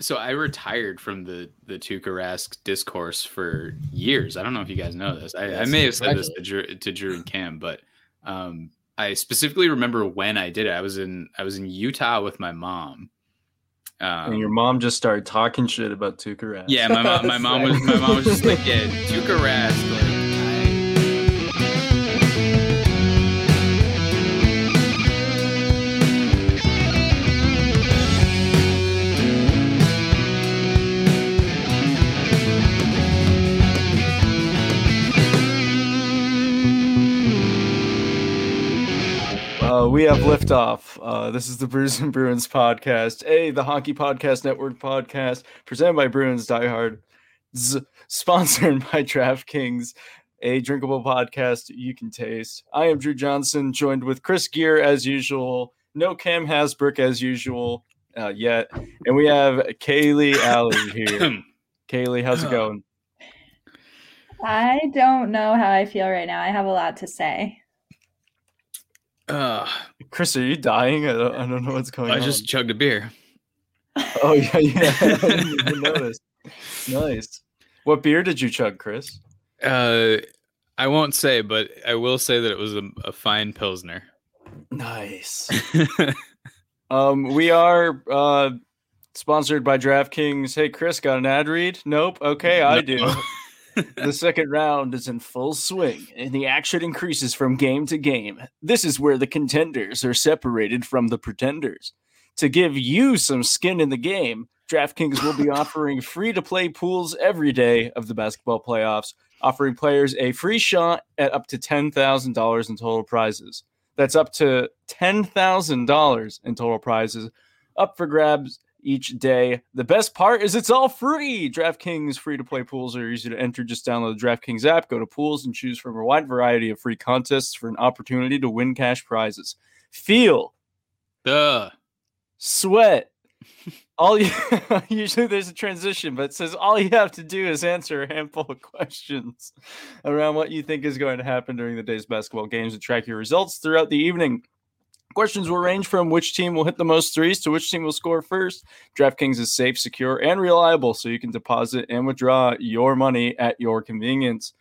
so I retired from the the Tuukka Rask discourse for years. I don't know if you guys know this. I, I may have said this to Drew, to Drew and Cam, but um, I specifically remember when I did it. I was in I was in Utah with my mom. Um, and your mom just started talking shit about Tuukka Rask. Yeah, my mom, my mom was my mom was just like, yeah, Tuukka Rask. We have liftoff. Uh, this is the Brews and Bruins podcast, a the Hockey Podcast Network podcast, presented by Bruins Diehard, Z- sponsored by DraftKings, a drinkable podcast you can taste. I am Drew Johnson, joined with Chris Gear as usual. No Cam Hasbrook as usual uh, yet, and we have Kaylee Alley here. Kaylee, how's it going? I don't know how I feel right now. I have a lot to say. Uh, Chris, are you dying? I don't, I don't know what's going I on. I just chugged a beer. Oh yeah, yeah. I didn't even notice. Nice. What beer did you chug, Chris? Uh, I won't say, but I will say that it was a, a fine pilsner. Nice. um, we are uh sponsored by DraftKings. Hey, Chris, got an ad read? Nope. Okay, I no. do. The second round is in full swing, and the action increases from game to game. This is where the contenders are separated from the pretenders. To give you some skin in the game, DraftKings will be offering free to play pools every day of the basketball playoffs, offering players a free shot at up to $10,000 in total prizes. That's up to $10,000 in total prizes up for grabs each day. The best part is it's all free. DraftKings free to play pools are easy to enter. Just download the DraftKings app, go to pools, and choose from a wide variety of free contests for an opportunity to win cash prizes. Feel, the sweat. all you usually there's a transition, but it says all you have to do is answer a handful of questions around what you think is going to happen during the day's basketball games and track your results throughout the evening. Questions will range from which team will hit the most threes to which team will score first. DraftKings is safe, secure, and reliable, so you can deposit and withdraw your money at your convenience.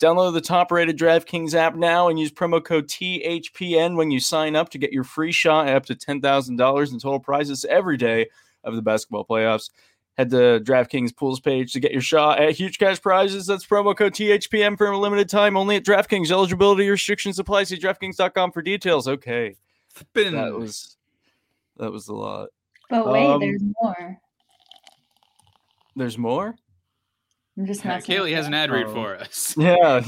Download the top rated DraftKings app now and use promo code THPN when you sign up to get your free shot at up to $10,000 in total prizes every day of the basketball playoffs. Head to DraftKings pools page to get your shot at huge cash prizes. That's promo code THPN for a limited time only at DraftKings. Eligibility restrictions apply. See DraftKings.com for details. Okay. Spin. That was that was a lot. But wait, um, there's more. There's more. I'm just yeah, Kaylee has an ad read oh. for us. Yeah.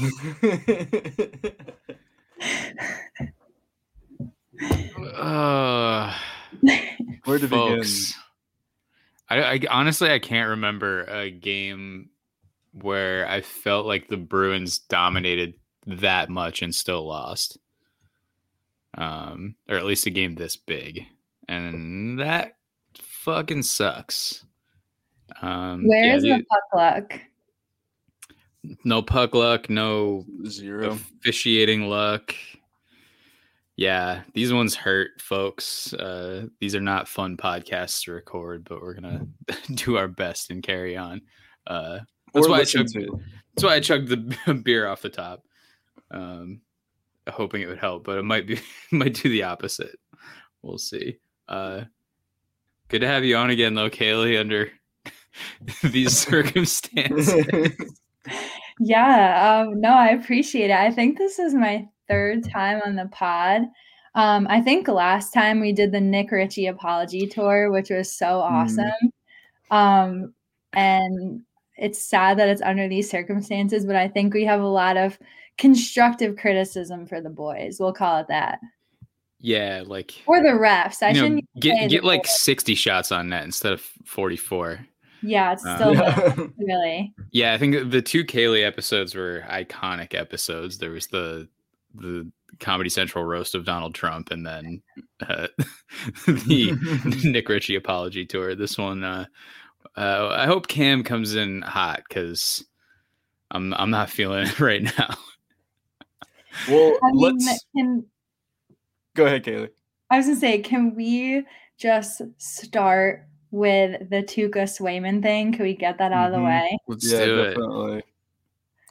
uh, Where to folks, begin? I, I honestly I can't remember a game where I felt like the Bruins dominated that much and still lost um, or at least a game this big, and that fucking sucks. Um, Where is yeah, the puck luck? No puck luck, no zero officiating luck. Yeah, these ones hurt, folks. Uh, these are not fun podcasts to record, but we're gonna do our best and carry on. Uh, that's or why I chugged. That's why I chugged the beer off the top. Um, hoping it would help, but it might be might do the opposite. We'll see. Uh, good to have you on again, though, Kaylee. Under these circumstances. yeah. Um, no, I appreciate it. I think this is my third time on the pod. Um, I think last time we did the Nick Ritchie apology tour, which was so hmm. awesome. Mm. Um, and it's sad that it's under these circumstances, but I think we have a lot of constructive criticism for the boys. We'll call it that. Yeah, like or the refs. I shouldn't get get like boys. sixty shots on net instead of forty four. Yeah, it's still um, really. Yeah, I think the two Kaylee episodes were iconic episodes. There was the the Comedy Central roast of Donald Trump, and then uh, the Nick Ritchie apology tour. This one, uh, uh, I hope Cam comes in hot because I'm I'm not feeling it right now. Well, I mean, let's can, go ahead, Kaylee. I was gonna say, can we just start with the Tuukka Swayman thing. Can we get that out of the Mhm. way? Let's yeah, do it.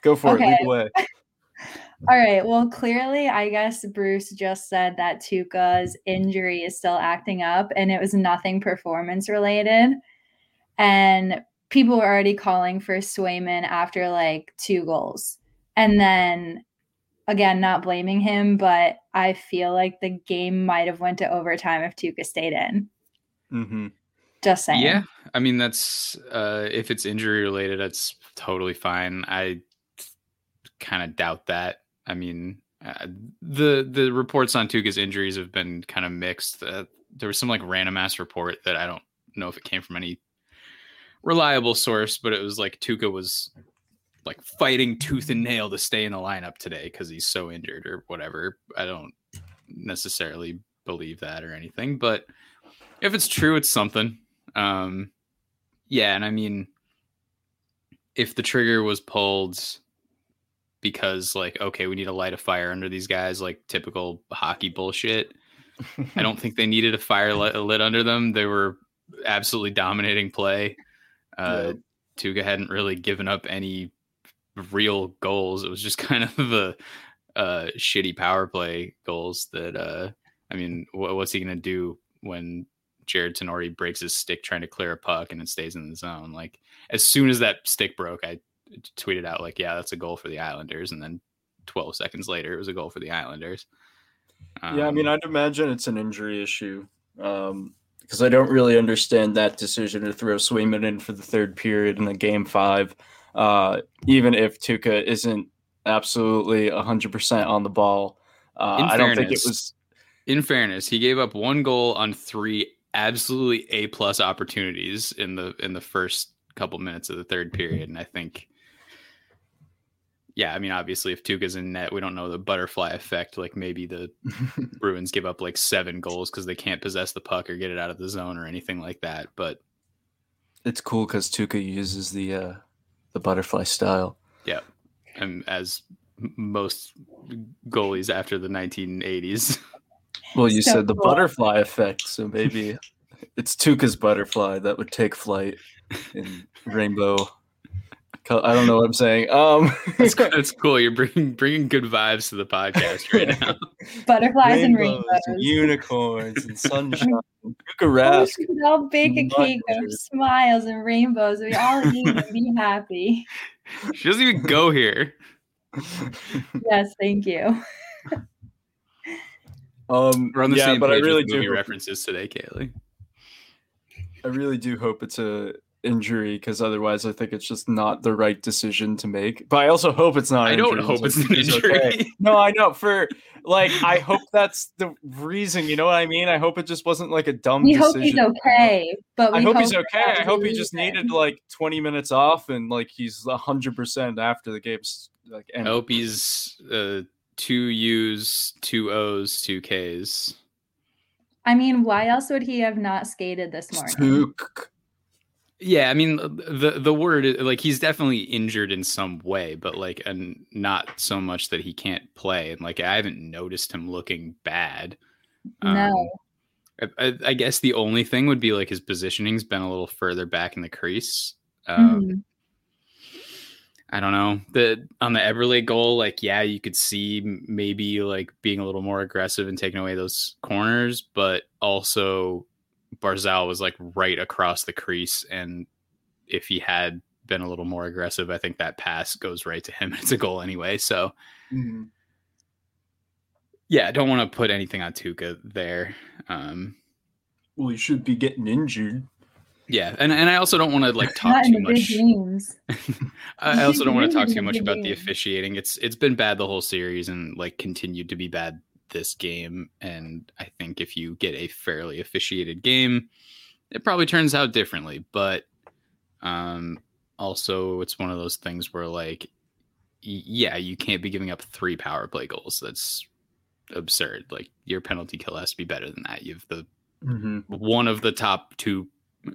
Go for it. Okay. Lead away. All right. Well, clearly, I guess Bruce just said that Tuukka's injury is still acting up and it was nothing performance related. And people were already calling for Swayman after like two goals. And then again, not blaming him, but I feel like the game might have went to overtime if Tuukka stayed in. hmm Just saying. Yeah, I mean that's uh if it's injury related, that's totally fine. I kind of doubt that. I mean, uh, the the reports on Tuukka's injuries have been kind of mixed. Uh, there was some like random ass report that I don't know if it came from any reliable source, but it was like Tuca was like fighting tooth and nail to stay in the lineup today because he's so injured or whatever. I don't necessarily believe that or anything, but if it's true, it's something. Um, yeah, and I mean, if the trigger was pulled because like, okay, we need to light a fire under these guys, like typical hockey bullshit. I don't think they needed a fire lit, lit under them. They were absolutely dominating play. Uh, Tuukka hadn't really given up any real goals. It was just kind of the uh, shitty power play goals that. Uh, I mean, wh- what's he gonna do when Jarred Tinordi breaks his stick trying to clear a puck and it stays in the zone? Like as soon as that stick broke, I tweeted out like, "Yeah, that's a goal for the Islanders," and then 12 seconds later, it was a goal for the Islanders. yeah, I mean, Um, I'd imagine it's an injury issue um, because I don't really understand that decision to throw Swayman in for the third period in the game five, uh, even if Tuukka isn't absolutely 100% on the ball. Uh, In I don't think it fairness, was. in fairness, he gave up one goal on three absolutely A plus opportunities in the in the first couple minutes of the third period, and I think, yeah, I mean, obviously, if Tuukka's in net, we don't know the butterfly effect. Like maybe the Bruins give up like seven goals because they can't possess the puck or get it out of the zone or anything like that. But it's cool because Tuca uses the uh, the butterfly style. yeah, and as most goalies after the 1980s, Well, you So said the cool. butterfly effect, so maybe it's Tuukka's butterfly that would take flight in rainbow. Col- I don't know what I'm saying. Um, it's, it's cool. You're bringing bringing good vibes to the podcast right now. Butterflies and Rainbows rainbows. and unicorns and sunshine. Tuukka Oh, Rask. we could all bake a Mud cake of smiles and rainbows. We all eat and be happy. She doesn't even go here. Yes, thank you. um, We're on the yeah, same but page I really with movie do. references today, Kaylee. I really do hope it's a injury because otherwise, I think it's just not the right decision to make. But I also hope it's not. I don't injury, hope so it's an he's okay. injury. No, I know. For like, I hope that's the reason. You know what I mean? I hope it just wasn't like a dumb. We hope he's okay, but we I hope he's okay. I hope he just reason. needed like 20 minutes off and like he's 100% after the game's like I end. hope he's uh, two U's, two O's, two K's. I mean, why else would he have not skated this morning? Took. Yeah, I mean the the word like he's definitely injured in some way, but like and not so much that he can't play. And like I haven't noticed him looking bad. No. Um, I, I, guess the only thing would be like his positioning's been a little further back in the crease. Um, Mhm. I don't know. The on the Eberle goal, like yeah, you could see maybe like being a little more aggressive and taking away those corners, but also Barzal was like right across the crease, and if he had been a little more aggressive, I think that pass goes right to him. It's a goal anyway. So Mhm. yeah, I don't want to put anything on Tuukka there. Um, Well, he should be getting injured. yeah, and and I also don't want to like talk too much. I also don't want to talk too much about the officiating. It's it's been bad the whole series and like continued to be bad this game. And I think if you get a fairly officiated game, it probably turns out differently. But um also it's one of those things where like yeah, you can't be giving up three power play goals. That's absurd. Like your penalty kill has to be better than that. You have the Mm-hmm. one of the top two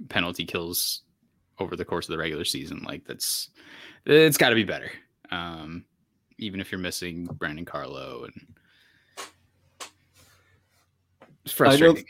penalty kills over the course of the regular season. Like that's it's got to be better. Um, even if you're missing Brandon Carlo and it's I don't.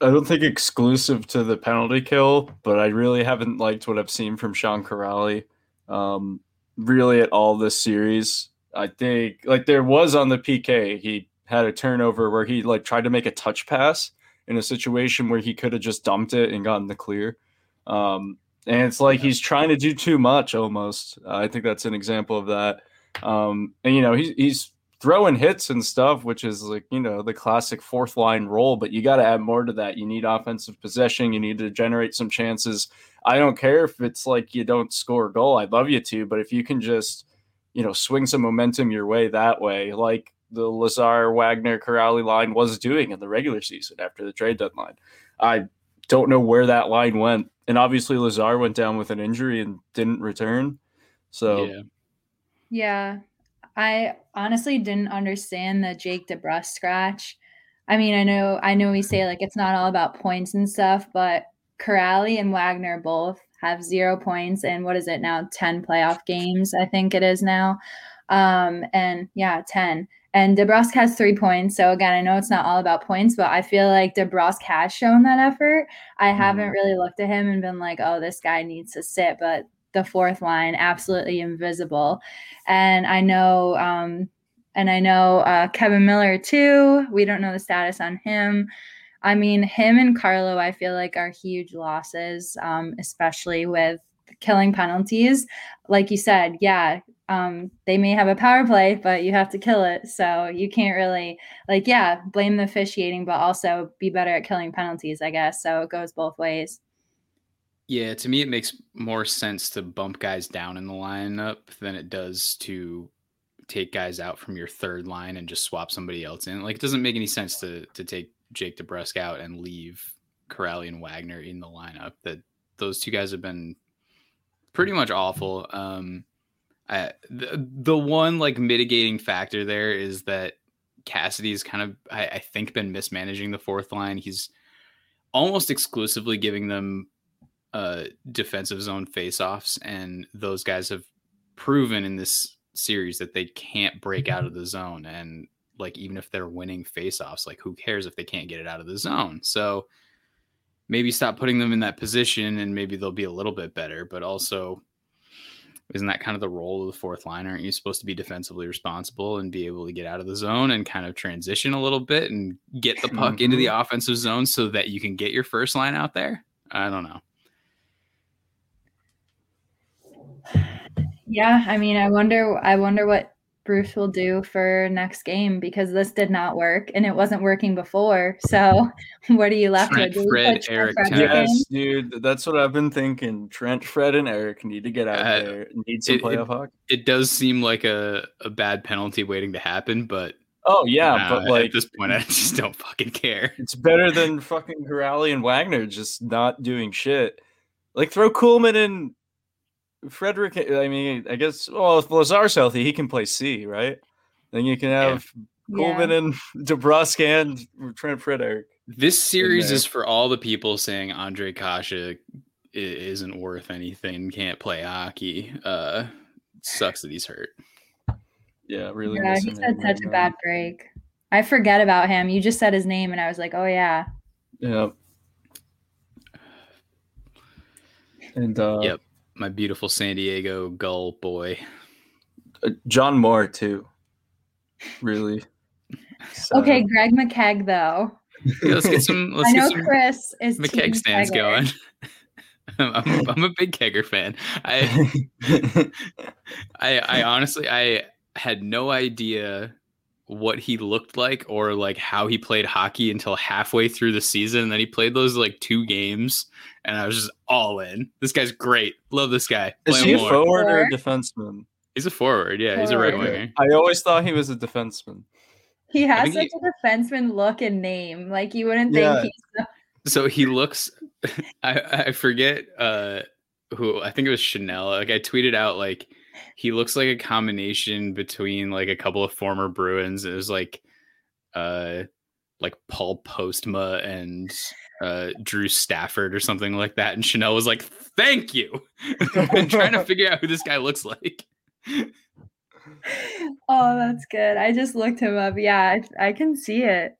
I don't think exclusive to the penalty kill, but I really haven't liked what I've seen from Sean Kuraly. Um, really at all this series. I think like there was on the PK, he had a turnover where he like tried to make a touch pass in a situation where he could have just dumped it and gotten the clear. Um, and it's like he's trying to do too much almost. Uh, I think that's an example of that. Um, and you know, he's he's throwing hits and stuff, which is like, you know, the classic fourth line role, but you got to add more to that. You need offensive possession, you need to generate some chances. I don't care if it's like you don't score a goal. I'd love you to, but if you can just, you know, swing some momentum your way that way, like the Lazar Wagner Kuraly line was doing in the regular season after the trade deadline. I don't know where that line went. And obviously Lazar went down with an injury and didn't return. So yeah. Yeah. I honestly didn't understand the Jake DeBrusk scratch. I mean, I know I know we say like it's not all about points and stuff, but Kuraly and Wagner both have zero points and what is it now? 10 playoff games, I think it is now. Um, and yeah, 10. And DeBrusk has three points. So again, I know it's not all about points, but I feel like DeBrusk has shown that effort. I haven't Mhm. really looked at him and been like, oh, this guy needs to sit, but the fourth line, absolutely invisible. And I know, um, and I know uh, Kevan Miller too. We don't know the status on him. I mean, him and Carlo, I feel like are huge losses, um, especially with killing penalties. Like you said, yeah, um, they may have a power play, but you have to kill it. So you can't really, like, yeah, blame the officiating, but also be better at killing penalties, I guess. So it goes both ways. Yeah, to me, it makes more sense to bump guys down in the lineup than it does to take guys out from your third line and just swap somebody else in. Like, it doesn't make any sense to to take Jake DeBrusk out and leave Kuraly and Wagner in the lineup. That those two guys have been pretty much awful. Um, I, the the one like mitigating factor there is that Cassidy's kind of I, I think been mismanaging the fourth line. He's almost exclusively giving them uh, defensive zone faceoffs, and those guys have proven in this series that they can't break out of the zone. And like, even if they're winning faceoffs, like, who cares if they can't get it out of the zone? So maybe stop putting them in that position, and maybe they'll be a little bit better. But also, isn't that kind of the role of the fourth line? Aren't you supposed to be defensively responsible and be able to get out of the zone and kind of transition a little bit and get the puck into the offensive zone so that you can get your first line out there? I don't know. Yeah, I mean, I wonder I wonder what Bruce will do for next game because this did not work and it wasn't working before. So what are you left Trent, with? Do Fred, Eric, Frederick Towns. in? Yes, dude. That's what I've been thinking. Trent, Fred, and Eric need to get out Uh, there. Need some it- playoff hockey. It does seem like a, a bad penalty waiting to happen, but Oh yeah, nah, but like at this point, I just don't fucking care. it's better than fucking Kuraly and Wagner just not doing shit. Like throw Kuhlman and Frederic. I mean, I guess. Well, if Lazar's healthy, he can play C, right? Then you can have Kuhlman and DeBrusk and Trent Frederic. This series is for all the people saying Ondrej Kase isn't worth anything, can't play hockey. Uh, sucks that he's hurt. Yeah, really. Yeah, he missing had such right a now. bad break. I forget about him. You just said his name and I was like, oh yeah. Yeah. And uh, Yep. My beautiful San Diego Gull boy. uh, John Moore too. Really. So- Okay, Greg McKegg though. Yeah, let's get some. Let's I get know some Chris is team McKegg stands Kegger. going. I'm, I'm a big Kegger fan. I, I, I honestly, I had no idea what he looked like or like how he played hockey until halfway through the season. And then he played those like two games, and I was just all in. This guy's great. Love this guy. Is he a more. forward or a defenseman? He's a forward. Yeah, he's a right Forward. winger. I always thought he was a defenseman. He has think such a defenseman look and name. Like you wouldn't Yeah. think he's So he looks. I I forget uh who I think it was Chanel. Like I tweeted out like he looks like a combination between like a couple of former Bruins. It was like uh like Paul Postma and uh Drew Stafford or something like that. And Chanel was like, "Thank you." I've been trying to figure out who this guy looks like. Oh, that's good. I just looked him up. Yeah, I, I can see it.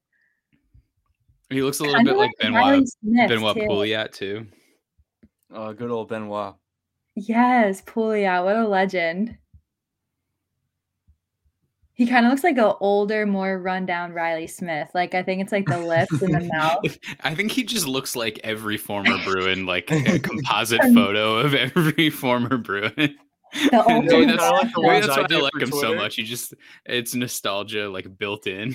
He looks a little Kinda bit like like Benoit Benoit too. Pouliot too. Oh, good old Benoit. Yes, Pouliot, what a legend. He kind of looks like an older, more rundown Reilly Smith. Like I think it's like the lips and the mouth. I think he just looks like every former Bruin, like a composite photo of every former Bruin. The Maybe older that's like the Maybe that's I why I like for him so much. He just it's nostalgia like built in.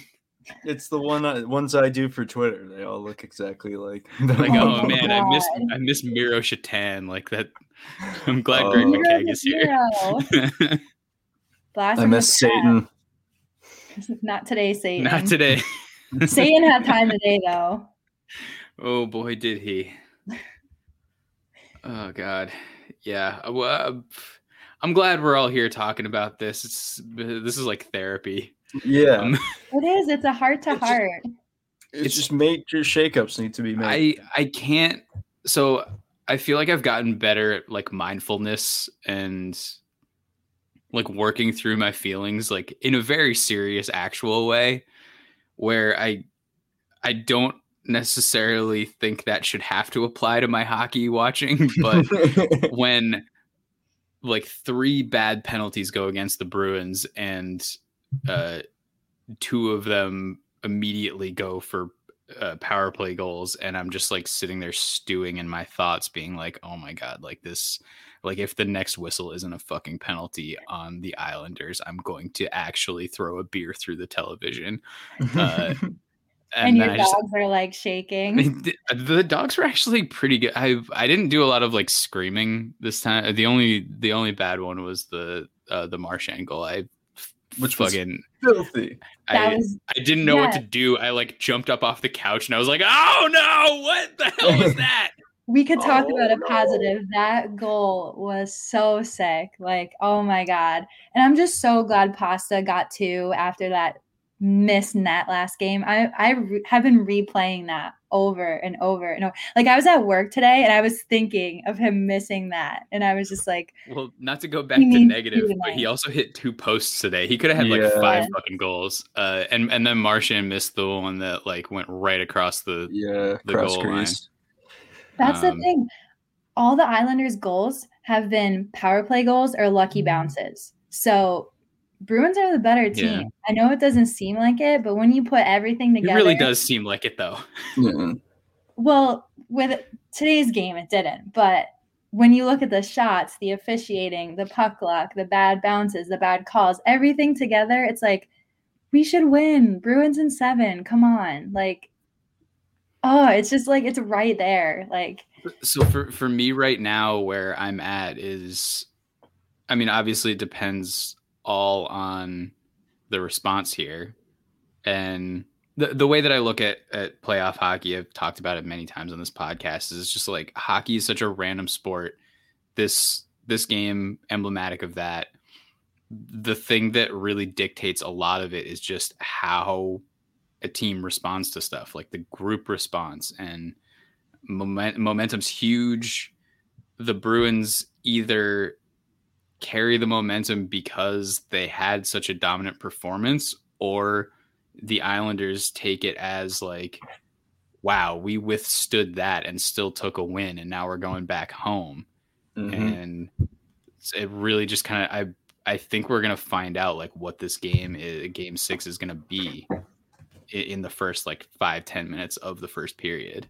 It's the one I, ones I do for Twitter. They all look exactly like. Like, Oh oh, my man, I miss I miss Miro Shatan. Like that. I'm glad Oh. Greg Miro McKegg is here. Blast I from the miss Satan. Not today, Satan. Not today. Satan had time today though. Oh boy, did he. Oh god. Yeah. uh, Well, uh, I'm glad we're all here talking about this. It's this is like therapy. Yeah, Um, It is. It's a heart to heart. it's just major shakeups need to be made. I I can't. So I feel like I've gotten better at like mindfulness and like working through my feelings like in a very serious actual way where I I don't necessarily think that should have to apply to my hockey watching but when like three bad penalties go against the Bruins and uh two of them immediately go for uh, power play goals and I'm just like sitting there stewing in my thoughts being like oh my god like this like if the next whistle isn't a fucking penalty on the Islanders I'm going to actually throw a beer through the television uh, And, your then I just- dogs are like shaking. the, the dogs were actually pretty good. I I didn't do a lot of like screaming this time. The only the only bad one was the uh, the Marchand goal. I Which was fucking filthy. I, was I didn't know what to do. I like jumped up off the couch and I was like, oh no, what the hell was that? we could talk Oh, about a no. positive. That goal was so sick. Like, oh my God. And I'm just so glad Pasta got two after that miss net last game. I, I re- have been replaying that over and over and over. Like, I was at work today and I was thinking of him missing that. And I was just like, Well, not to go back to negative, but he also hit two posts today. He could have had like five Yeah. fucking goals. Uh, and and then Marchand missed the one that like went right across the Yeah, The cross goal line. That's Um, the thing. All the Islanders' goals have been power play goals or lucky Mm-hmm. bounces. So Bruins are the better team. Yeah. I know it doesn't seem like it, but when you put everything together, It together, really does seem like it though. Yeah. Well, with today's game, it didn't. But when you look at the shots, the officiating, the puck luck, the bad bounces, the bad calls, everything together, it's like we should win. Bruins in seven. Come on, like. Oh, it's just like it's right there. Like so for for me right now where i'm at is i mean obviously it depends all on the response here and the, the way that i look at at playoff hockey i've talked about it many times on this podcast is it's just like hockey is such a random sport this this game emblematic of that the thing that really dictates a lot of it is just how a team responds to stuff like the group response and moment, momentum's huge. The Bruins either carry the momentum because they had such a dominant performance, or the Islanders take it as like, wow, we withstood that and still took a win, and now we're going back home. Mhm. And it really just kind of I I think we're gonna find out like what this game is, game six is gonna be in the first like five ten minutes of the first period.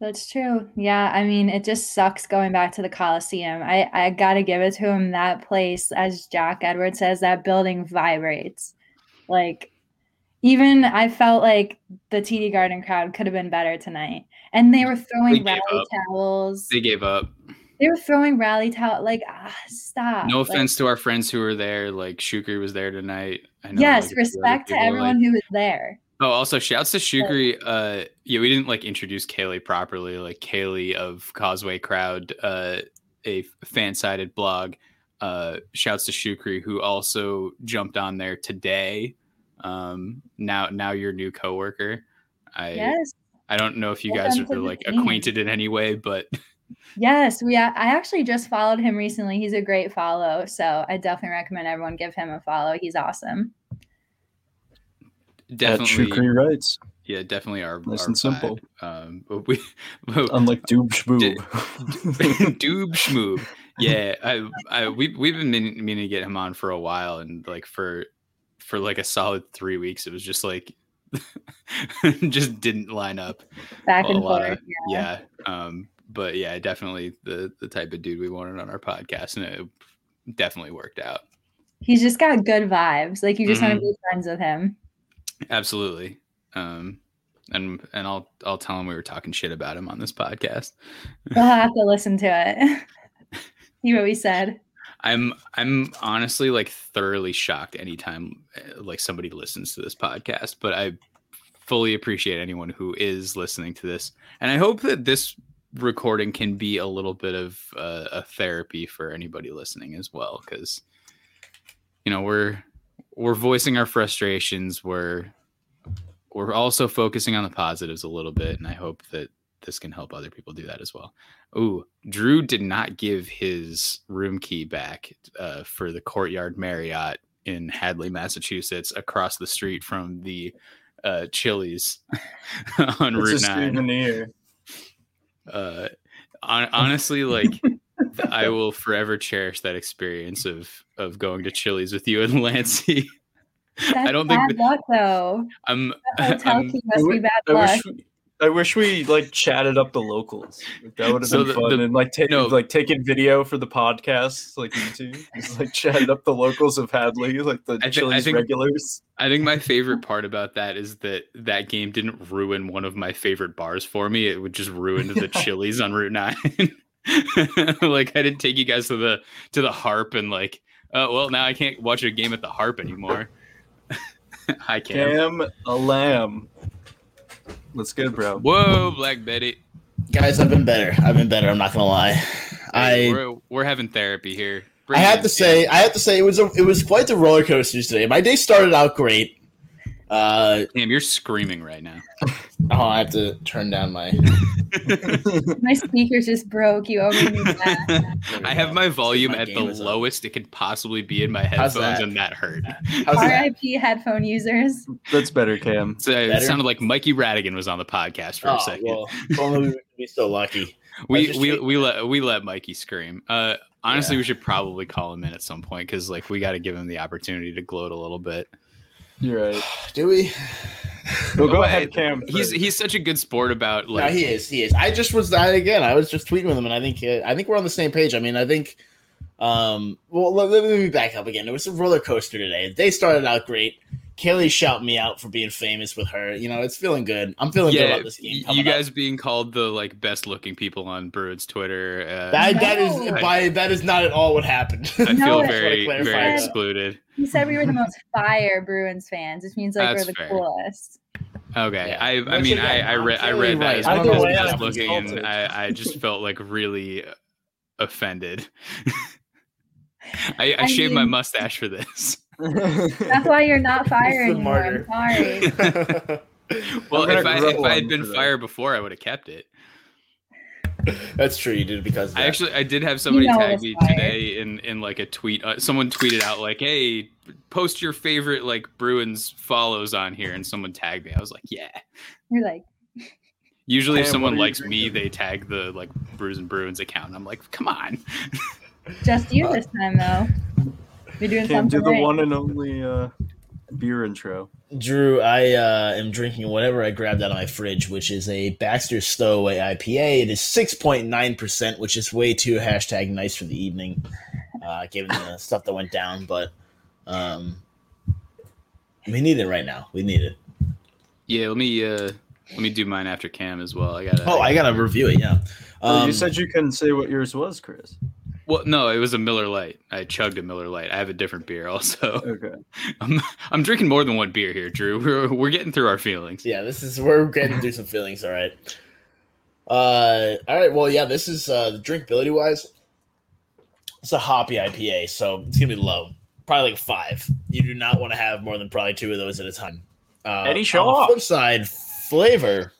That's true. Yeah, I mean, it just sucks going back to the Coliseum. I I got to give it to him. That place, as Jack Edwards says, that building vibrates. Like, even I felt like the TD Garden crowd could have been better tonight. And they were throwing gave rally up. towels. They gave up. They were throwing rally towel. Like, ah, stop. No Like, offense to our friends who were there. Like Shukri was there tonight. I know, yes, like, a few other respect to people, like- everyone who was there. Oh, also shouts to Shukri. Uh, yeah, we didn't like introduce Kaylee properly. Like Kaylee of Causeway Crowd, uh, a fan sided blog. Uh, shouts to Shukri who also jumped on there today. Um, now, now your new coworker. I Yes. I don't know if you guys Welcome to are like team. acquainted in any way, but Yes, we. I actually just followed him recently. He's a great follow, so I definitely recommend everyone give him a follow. He's awesome. At definitely True Cree Rights. yeah, definitely our Nice our and simple. Um, but we Unlike Doob Did- Schmoob. Doob Schmoob. Yeah, I, I, we we've been meaning, meaning to get him on for a while, and like for for like a solid three weeks, it was just like just didn't line up. Back a and lot forth. of- yeah. Um, but yeah, definitely the the type of dude we wanted on our podcast, and it definitely worked out. He's just got good vibes. Like you just want Mhm. to be friends with him. Absolutely. Um, and and I'll I'll tell him we were talking shit about him on this podcast. We'll have to listen to it. See what we said. I'm I'm honestly like thoroughly shocked anytime uh, like somebody listens to this podcast, but I fully appreciate anyone who is listening to this, and I hope that this recording can be a little bit of uh, a therapy for anybody listening as well, because you know we're we're voicing our frustrations, we're we're also focusing on the positives a little bit, and I hope that this can help other people do that as well. Ooh, Drew did not give his room key back uh, for the Courtyard Marriott in Hadley, Massachusetts, across the street from the uh, Chili's on It's Route Nine. Uh, hon- honestly, like I will forever cherish that experience of of going to Chili's with you and Lancey. That's don't think bad that- luck though. I'm, That hotel I'm key must be bad I luck. wish, we, I wish we like chatted up the locals. Like, that would have So been the- fun. the- and like take no. like taking video for the podcast, like YouTube. Just like chatted up the locals of Hadley, like the I thi- I Chili's think- regulars. I think my favorite part about that is that that game didn't ruin one of my favorite bars for me. It would just ruin the Chili's on Route Nine. like I didn't take you guys to the to the Harp and like, oh well, now I can't watch a game at the Harp anymore. I can't. Cam a lamb. Let's go, bro. Whoa, Black Betty. Guys, I've been better. I've been better. I'm not gonna lie. Hey, I we're, we're having therapy here. I Bring it have to say, I have to say, it was a, it was quite the roller coasters today. My day started out great. Uh, Cam, you're screaming right now. oh, I have to turn down my. My speakers just broke. You owe me that. I have my volume My at the game is up. lowest it could possibly be in my headphones, that? and that hurt. RIP headphone users. That's better, Cam. So it sounded like Mikey Radigan was on the podcast for a Oh, second. well, if only we would be so lucky. we just we hate- we let we let Mikey scream. Uh, honestly, Yeah. we should probably call him in at some point because like we got to give him the opportunity to gloat a little bit. You're right. Do we? Well, go Well, ahead, Cam. He's he's such a good sport about no, like he is. He is. I just was. I, again, I was just tweeting with him, and I think uh, I think we're on the same page. I mean, I think. Um. Well, let, let me back up again. It was a roller coaster today. They started out great. Kaylee shouted me out for being famous with her. You know, it's feeling good. I'm feeling good about this game. you coming up. guys being called the like best looking people on Bruins Twitter. Uh, That, that is No. by that is not at all what happened. I feel I just very very that. excluded. He said we were the most fire Bruins fans, which means like That's we're the fair. coolest. Okay, Yeah. I I Which meing again, I I I'm read I read that right. as well as way, best looking, and. I I just felt like really offended. I, I I shaved my mustache for this. That's why you're not fire He's anymore. I'm sorry. Well, gonna if I if I had been fired before, I would have kept it. That's true. You did because of I actually I did have somebody know tag me fired. today in in like a tweet. Uh, someone tweeted out like, "Hey, post your favorite like Bruins follows on here," and someone tagged me. I was like, "Yeah." You're like, Usually, if someone what are you likes me, they tag the like Bruins and Bruins account. I'm like, "Come on." just you this time though. You're doing Cam, do the right. one and only uh, beer intro. Drew, I uh, am drinking whatever I grabbed out of my fridge, which is a Baxter Stowaway IPA. It is 6.9%, which is way too hashtag nice for the evening, uh, given the stuff that went down. But um, we need it right now. We need it. Yeah, let me uh let me do mine after Cam as well. I got. Oh, I got to review it, yeah. Well, Um, you said you couldn't say what yours was, Chris. Well, no, it was a Miller Lite. I chugged a Miller Lite. I have a different beer also. Okay. I'm, I'm drinking more than one beer here, Drew. We're, we're getting through our feelings. yeah, this is we're getting through some feelings. All right. Uh, all right. Well, yeah, this is uh, drinkability wise. It's a hoppy IPA, so it's gonna be low, probably like five. You do not want to have more than probably two of those at a time. Uh, Eddie, show on the off. flip side, flavor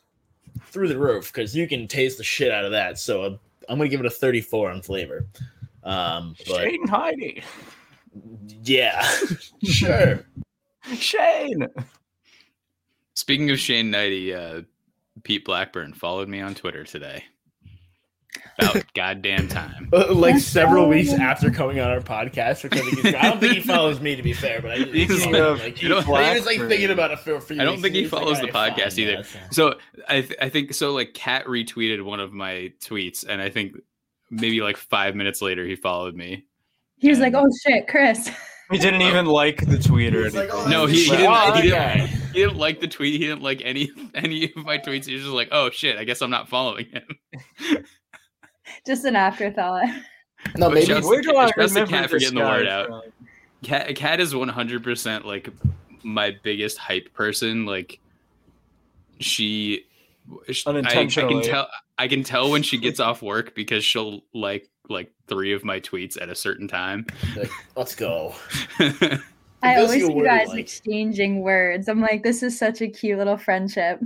through the roof because you can taste the shit out of that. So uh, I'm gonna give it a 34 on flavor. Um, but Shane Heidi. yeah, sure. Shane. Speaking of Shane Knighty, uh, Pete Blackburn followed me on Twitter today. About goddamn time. like That's several so weeks after coming on our podcast. Because I don't think he follows me, to be fair. But I, he's Speaking like, of like, Pete he was like thinking about it for a few I don't think he he's like, follows the "Alright, podcast fine, either." yeah, so- So I th- I think so. Like Kat retweeted one of my tweets, and I think maybe like five minutes later he followed me. He was like, "Oh shit, Chris." He didn't even like the tweet or He's like, anything. "Oh, No, he, he didn't. oh, he, didn't he didn't like the tweet. He didn't like any any of my tweets. He was just like, "Oh shit, I guess I'm not following him." Just an afterthought. No, But maybe just- Where do I just remember cat for getting the word guy out. from? Cat Cat is 100 percent like my biggest hype person. Like she, sh- I, I can tell. I can tell when she gets off work because she'll like like three of my tweets at a certain time. like, let's go. I always see you guys like- exchanging words. I'm like, this is such a cute little friendship.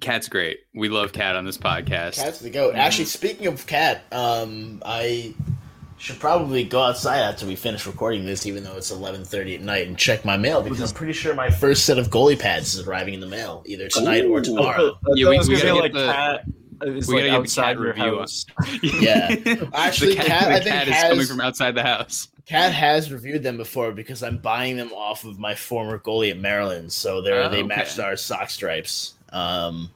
Cat's great. We love Cat on this podcast. Cat's the goat. Actually, speaking of cat, um, I should probably go outside after we finish recording this, even though it's eleven thirty at night, and check my mail because I'm pretty sure my first set of goalie pads is arriving in the mail either tonight or tomorrow. Yeah, thought we- it we gonna gotta get like the- cat. It's we like gotta get the outside cat review on- house. Yeah. the Actually, cat, Cat, the I think, cat is has- coming from outside the house. Cat has reviewed them before because I'm buying them off of my former goalie at Maryland, so they are Oh, they okay. matched our sock stripes. Um,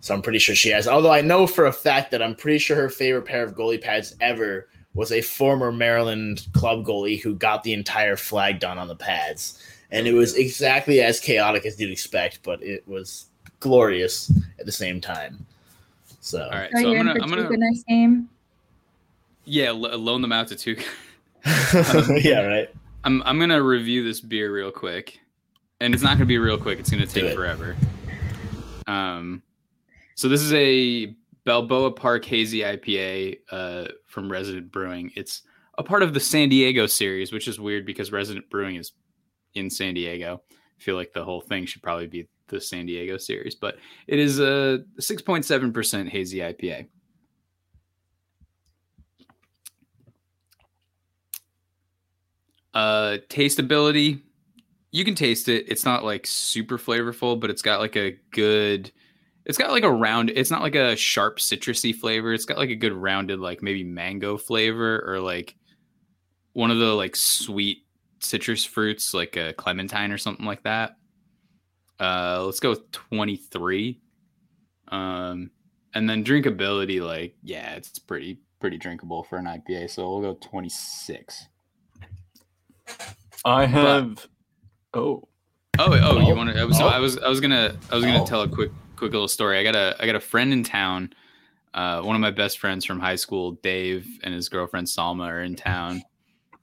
so I'm pretty sure she has. Although I know for a fact that I'm pretty sure her favorite pair of goalie pads ever was a former Maryland club goalie who got the entire flag done on the pads, and it was exactly as chaotic as you'd expect, but it was glorious at the same time. So All right, Are so you I'm gonna, I'm gonna, next game? yeah, lo- loan them out to two. yeah, right. I'm I'm gonna review this beer real quick, and it's not gonna be real quick. It's gonna take forever. Um, so this is a Balboa Park Hazy IPA uh, from Resident Brewing. It's a part of the San Diego series, which is weird because Resident Brewing is in San Diego. I feel like the whole thing should probably be the San Diego series, but it is a 6.7% hazy IPA. Uh, tasteability, you can taste it. It's not like super flavorful, but it's got like a good. It's got like a round. It's not like a sharp citrusy flavor. It's got like a good rounded, like maybe mango flavor or like one of the like sweet citrus fruits, like a clementine or something like that. Uh, let's go with twenty three. Um, and then drinkability, like yeah, it's pretty pretty drinkable for an IPA. So we'll go twenty six. I have. Oh, Oh, oh, you Oh. want to? So Oh. I was, I was gonna, I was gonna Oh. tell a quick, quick little story. I got a, I got a friend in town. Uh, one of my best friends from high school, Dave, and his girlfriend Salma are in town.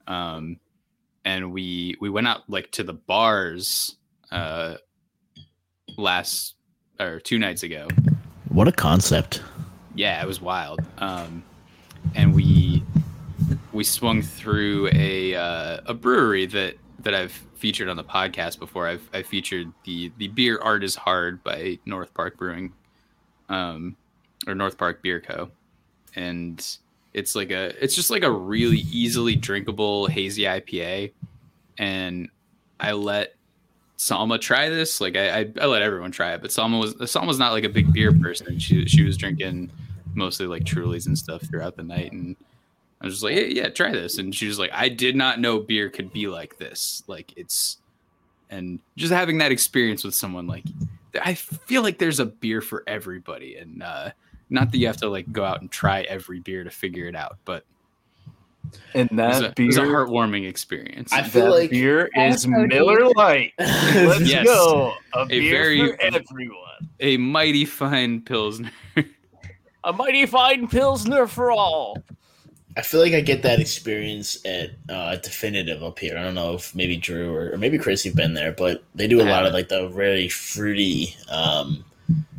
Um, and we we went out like to the bars, uh, last or two nights ago. What a concept. Yeah, it was wild. Um, and we we swung through a uh, a brewery that that I've featured on the podcast before. I've I featured the the beer Art is Hard by North Park Brewing, um, or North Park Beer Co. And it's like a it's just like a really easily drinkable hazy IPA. And I let Salma try this. Like I, I, I let everyone try it, but Salma was Salma's not like a big beer person. She she was drinking mostly like Trulies and stuff throughout the night, and I was just like, yeah, yeah, try this. And she was like, I did not know beer could be like this. Like it's, and just having that experience with someone like, I feel like there's a beer for everybody, and uh, not that you have to like go out and try every beer to figure it out, but and it was, a, that it was a heartwarming experience. I feel that like beer is Miller deep. Lite. Let's Yes. go. A, beer very- for everyone. a mighty fine pilsner. A mighty fine pilsner for all. I feel like I get that experience at uh, Definitive up here. I don't know if maybe Drew or, or maybe Chris you've been there, but they do a lot of like the really fruity um,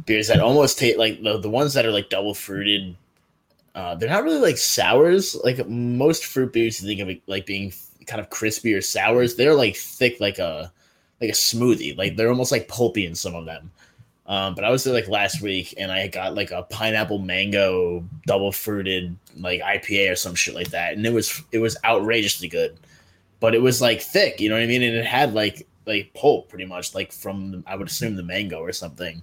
beers that almost taste like the the ones that are like double fruited. Uh, they're not really like sours. Like most fruit beers, you think of it like being kind of crispy or sours. They're like thick, like a like a smoothie. Like they're almost like pulpy in some of them. Um, but I was there like last week and I got like a pineapple mango double fruited like IPA or some shit like that. And it was it was outrageously good. But it was like thick, you know what I mean? And it had like like pulp, pretty much, like from I would assume the mango or something.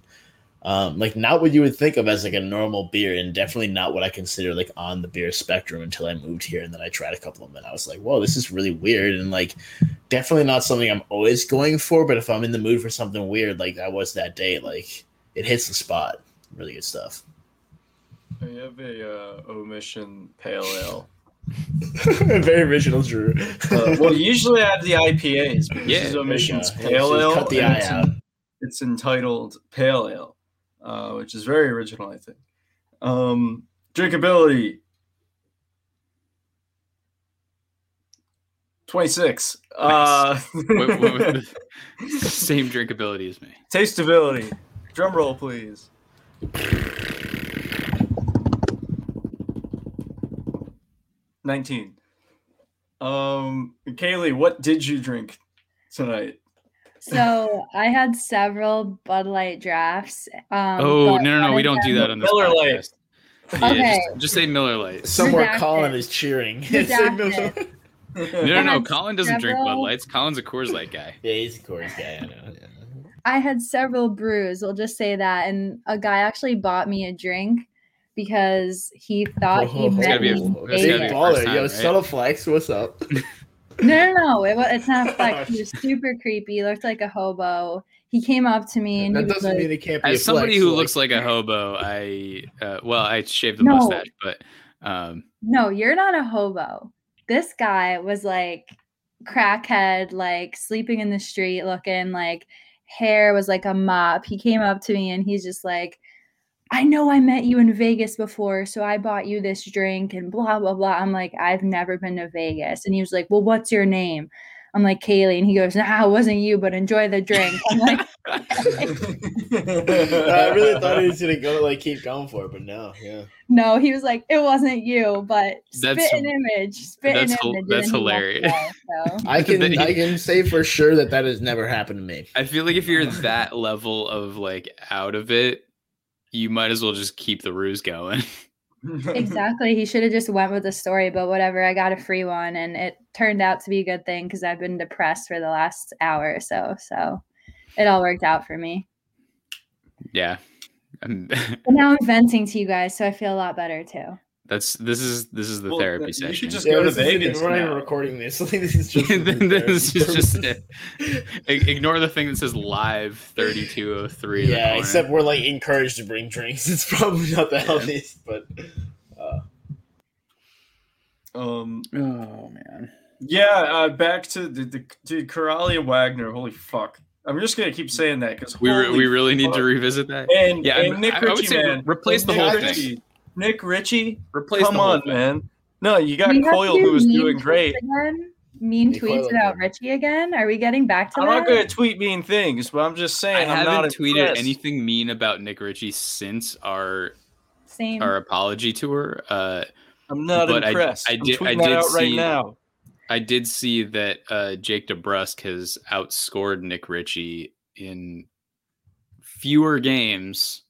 Um, like not what you would think of as like a normal beer, and definitely not what I consider like on the beer spectrum until I moved here, and then I tried a couple of them, and I was like, "Whoa, this is really weird," and like definitely not something I'm always going for. But if I'm in the mood for something weird, like I was that day, like it hits the spot. Really good stuff. I have a uh, omission pale ale. Very original, Drew. Uh, well, usually I have the IPAs, but Yeah, this is omissions pale ale. cut the eye it's, out. it's entitled Pale Ale, uh, which is very original, I think. Um, drinkability. 26. Uh, Wait, wait, wait. Same drinkability as me. Tasteability. Drum roll, please. Nineteen. Um, Kaylee, what did you drink tonight? So I had several Bud Light drafts. Um, Oh no no no! We don't do that on this Miller Lite. podcast. Yeah, Okay. just, just say Miller Lite. Somewhere Redacted. Colin is cheering. Redacted. No no no! Colin doesn't drink Bud Lights. Colin's a Coors Light guy. Yeah, he's a chorus guy. I know. Yeah. I had several brews. We'll just say that, and a guy actually bought me a drink because he thought he It's met gotta be a- me in it's gotta be Big a Vegas. first baller. time, Yo, right? subtle flex. What's up? No, no, no. It it's not a flex. He was super creepy. He looked like a hobo. He came up to me and that he was doesn't like, mean it can't be. a As somebody flex, who like- looks like a hobo, I uh, well, I shaved the No. mustache, but um, No, you're not a hobo. This guy was like crackhead, like sleeping in the street, looking like hair was like a mop. He came up to me and he's just like, I know I met you in Vegas before, so I bought you this drink and blah, blah, blah. I'm like, I've never been to Vegas. And he was like, Well, what's your name? I'm like, Kaylee. And he goes, Nah, it wasn't you, but enjoy the drink. I'm like, I really thought he was gonna go like keep going for it, but no, yeah. No, he was like, It wasn't you, but That's- spit an image. Spit that's an hil- image. that's and then he walked hilarious. away, so. I can he- I can say for sure that that has never happened to me. I feel like if you're uh-huh. that level of like out of it, you might as well just keep the ruse going. exactly he should have just went with the story but whatever i got a free one and it turned out to be a good thing because i've been depressed for the last hour or so so it all worked out for me. Yeah, but now i'm venting to you guys so i feel a lot better too that's this is this is the Well, therapy you session. should just go to this isn't Vegas We're not even recording this. Like, this is just. this is just it. Ignore the thing that says live 3203. Yeah, except we're like encouraged to bring drinks. It's probably not the Yeah. healthiest, but um, Oh man. yeah, uh, back to the, the dude, Coralia Wagner. Holy fuck! I'm just gonna keep saying that because We, re- we really need to revisit that. And, Yeah, and I- Nick I would say man, replace the Nick whole Ritchie. thing. Nick Ritchie, Replace come on, thing. man. No, you got We Coyle, who was doing great. again mean Hey, tweets Coyle, about yeah. richie again are we getting back to that? I'm not going to tweet mean things, but I'm just saying I'm not haven't tweeted impressed. anything mean about Nick Ritchie since our same our apology tour. Uh, I'm not but impressed. I I'm did- I tweeting that did out right now. I did see that uh, Jake DeBrusk has outscored Nick Ritchie in fewer games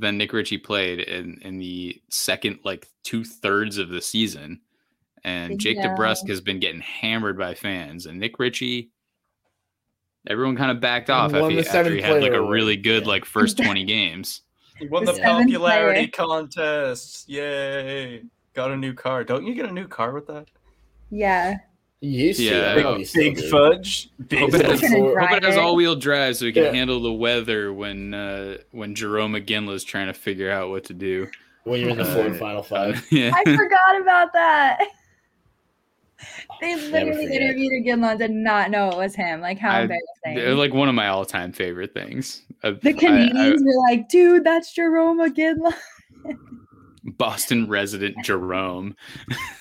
than Nick Ritchie played in, in the second like two thirds of the season. And Jake Yeah. DeBrusk has been getting hammered by fans, and Nick Ritchie, everyone kind of backed off after, he- the after seventh he had like a really good yeah. like first twenty games. He won The the popularity player. contest. Yay. Got a new car. Don't you get a new car with that? yeah you used. Yeah, I Big, don't know if you still big do. fudge. Big Hope it has- fudge. Gonna Before- drive Hope it has all wheel drive so we can Yeah. handle the weather when uh, when Jerome McGinley's trying to figure out what to do. when you're in the Uh, Ford Final Uh, Five. yeah. I forgot about that. They literally interviewed Iginla and did not know it was him. Like how I- embarrassing. They're like one of my all-time favorite things. The I- I- Canadians were like, dude, that's Jarome Iginla. Boston resident Jarome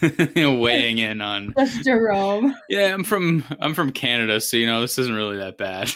weighing in on. That's Jarome. Yeah, I'm from I'm from Canada, so you know this isn't really that bad.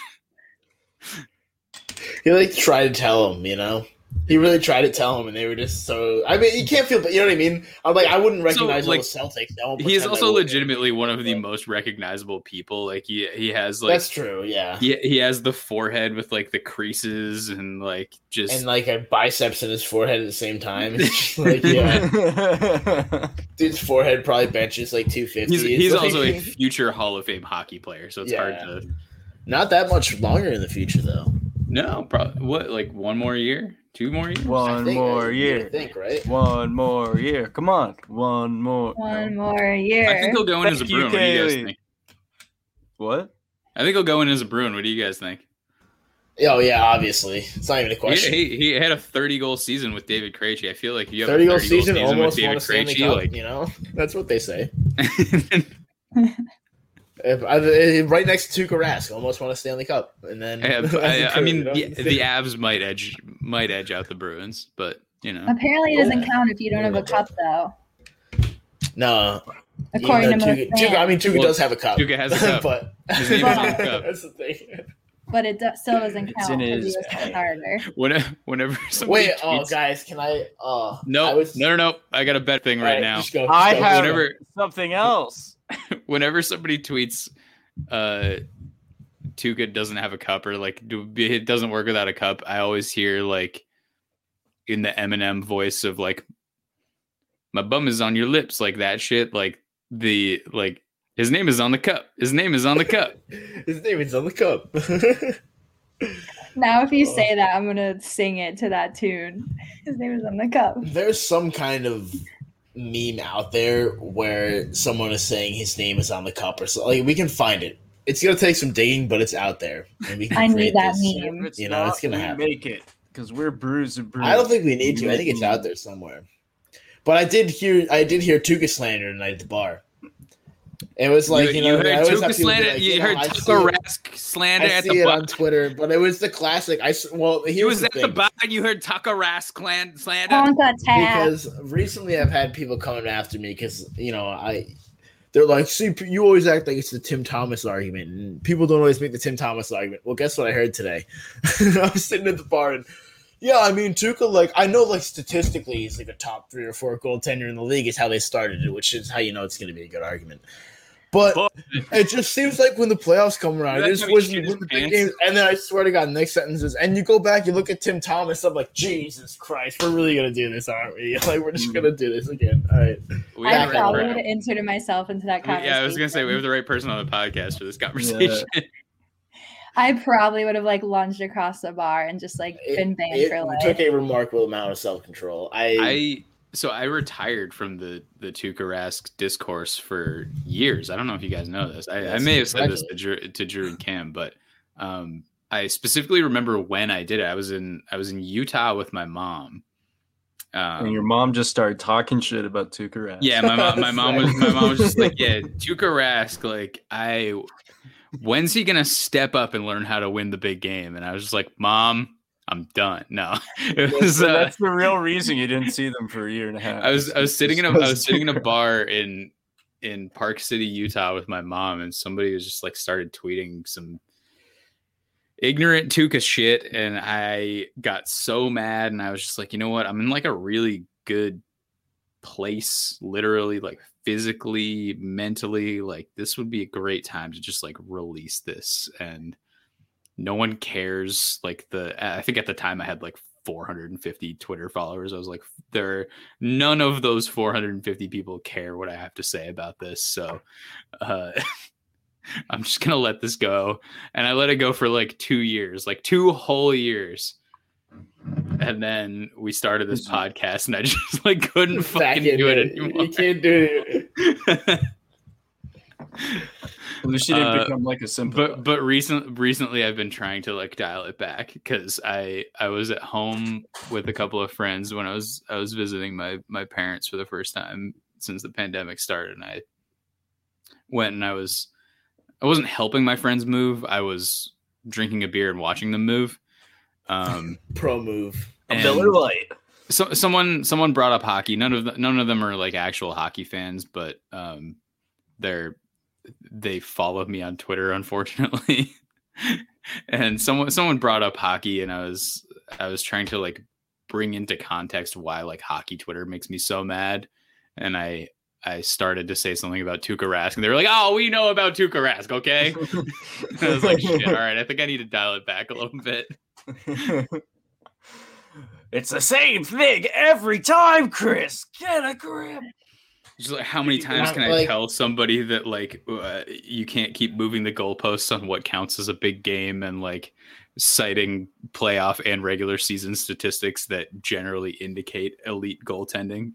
He like tried to tell him, you know. He really tried to tell him, and they were just so. I mean, you can't feel, but you know what I mean. I'm like, I wouldn't recognize like, all the Celtics. I won't He is also legitimately one of the most recognizable people. Like he he has like That's true, yeah. he he has the forehead with like the creases and like just And like a biceps in his forehead at the same time. Like, yeah, dude's forehead probably benches like 250. he's he's like- also a future Hall of Fame hockey player, so it's hard to Not that much longer in the future, though. No, probably what like one more year, two more years. One think- more I year. think right. One more year. Come on. One more. One no. more year. I think he'll go in as a Bruin. What do you guys think? What? I think he'll go in as a Bruin. What do you guys think? Oh yeah, obviously. It's not even a He, question. he, he had a 30 goal season with David Krejci. I feel like if you have Thirty a goal 30 season, almost won David a Krejci, Cup. like You know, that's what they say. If, I, right next to Tuukka Rask, almost won a Stanley Cup, and then I, I, I mean, you know? the, the Avs might edge might edge out the Bruins, but you know, Apparently, it doesn't Oh. count if you don't have a cup, though. no. According to even though most Tuukka, Tuukka, I mean, Tuukka Well, does have a cup. Tuukka has a cup. but His name is cup. that's the thing. but it do- still doesn't It's count in his was whenever whenever somebody Wait, oh guys, can I? Uh, no, I was, no, no, no, I got a bet thing All right, now. just go, I go. have Whenever- something else. whenever somebody tweets uh Tuukka doesn't have a cup or like do, it doesn't work without a cup, I always hear like in the Eminem voice of like my bum is on your lips, like that shit, like the like his name is on the cup. His name is on the cup. His name is on the cup. Now, if you Oh. say that, I'm gonna sing it to that tune. His name is on the cup. There's some kind of meme out there where someone is saying his name is on the cup or something. Like we can find it. It's gonna take some digging, but it's out there, and we can I need create that this. meme. It's You know, not, it's gonna we happen. make it because we're bruised and bruised. I don't think we need to. I think it's out there somewhere. But I did hear I did hear Tuukka slander tonight at the bar. It was like you, know heard I always have Tuukka people be slander. like, you know, heard I see Tuukka Rask slander I at see the it bar. on Twitter, but it was the classic. I s- well, He was the at the thing. bar and you heard Tuukka Rask slan- slander. Contact because recently I've had people coming after me because you know I they're like, see, you always act like it's the Tim Thomas argument, and people don't always make the Tim Thomas argument. Well, guess what I heard today? I was sitting at the bar and. Yeah, I mean Tuukka. Like I know, like statistically, he's like a top three or four goaltender in the league. Is how they started it, which is how you know it's going to be a good argument. But But- it just seems like when the playoffs come around, That's this was shit when his the big games, and then I swear to God, next sentences, and you go back, you look at Tim Thomas, I'm like, Jesus Christ, we're really gonna do this, aren't we? Like we're just Mhm. gonna do this again. All right, We I have right probably would have inserted myself into that conversation. yeah, I was gonna say we have the right person on the podcast for this conversation. I probably would have like lunged across the bar and just like It- been banned it for life. took a remarkable amount of self control. I, I so I retired from the the Tuukka Rask discourse for years. I don't know if you guys know this. I, I may have said this to. Drew, to Drew and Cam, but um, I specifically remember when I did it. I was in I was in Utah with my mom. Um, And your mom just started talking shit about Tuukka Rask. yeah, my mom, my mom was my mom was just like, yeah, Tuukka Rask, like I, when's he gonna step up and learn how to win the big game? And I was just like, mom, I'm done. No, it That's, was. the- Uh, the real reason you didn't see them for a year and a half. I was I was sitting in a I was sitting in a bar in in Park City, Utah, with my mom, and somebody was just like started tweeting some ignorant Tuukka shit, and I got so mad, and I was just like, you know what? I'm in like a really good place, literally, like physically, mentally. Like this would be a great time to just like release this, and no one cares. Like the I think at the time I had like 450 Twitter followers. I was like, there none of those 450 people care what I have to say about this. So uh I'm just gonna let this go. And I let it go for like two years, like two whole years. And then we started this podcast and I just like couldn't fucking do it it. anymore. You can't do it. At least you didn't Uh, become like a simple. but but recent recently I've been trying to like dial it back because I I was at home with a couple of friends when I was I was visiting my my parents for the first time since the pandemic started and I went and I was I wasn't helping my friends move I was drinking a beer and watching them move um Pro move. a Miller Lite. so someone someone brought up hockey. None of the, none of them are like actual hockey fans, but um, they're they follow me on Twitter, unfortunately. and someone someone brought up hockey, and I was I was trying to like bring into context why like hockey Twitter makes me so mad, and I I started to say something about Tuukka Rask, and they were like, "Oh, we know about Tuukka Rask, okay?" I was like, "Shit, all right, I think I need to dial it back a little bit." it's the same thing every time, Chris. Get a grip. Just like how many times Not can I like- tell somebody that like uh, you can't keep moving the goalposts on what counts as a big game and like citing playoff and regular season statistics that generally indicate elite goaltending?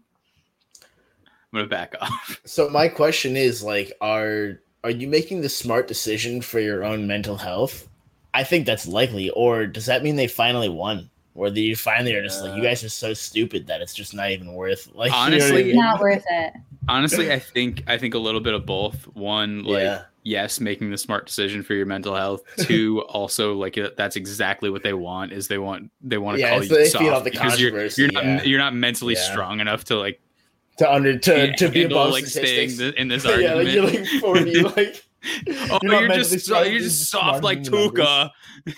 I'm gonna back off. So my question is like, are are you making the smart decision for your own mental health? I think that's likely. Or does that mean they finally won? Or that you finally are just like, you guys are so stupid that it's just not even worth like you know I Honestly, mean? Not worth it. Honestly, I think I think a little bit of both. One, like Yeah. yes, making the smart decision for your mental health. Two, also like that's exactly what they want. Is they want they want to Yeah, call it's you they soft the because you're you're not yeah. you're not mentally Yeah. strong enough to like to under to, to be handle, above like staying statistics. th- in this argument. yeah, like you're like forty, like oh, you're you're, just so, strong, you're you're just just soft like in the numbers. Tuukka.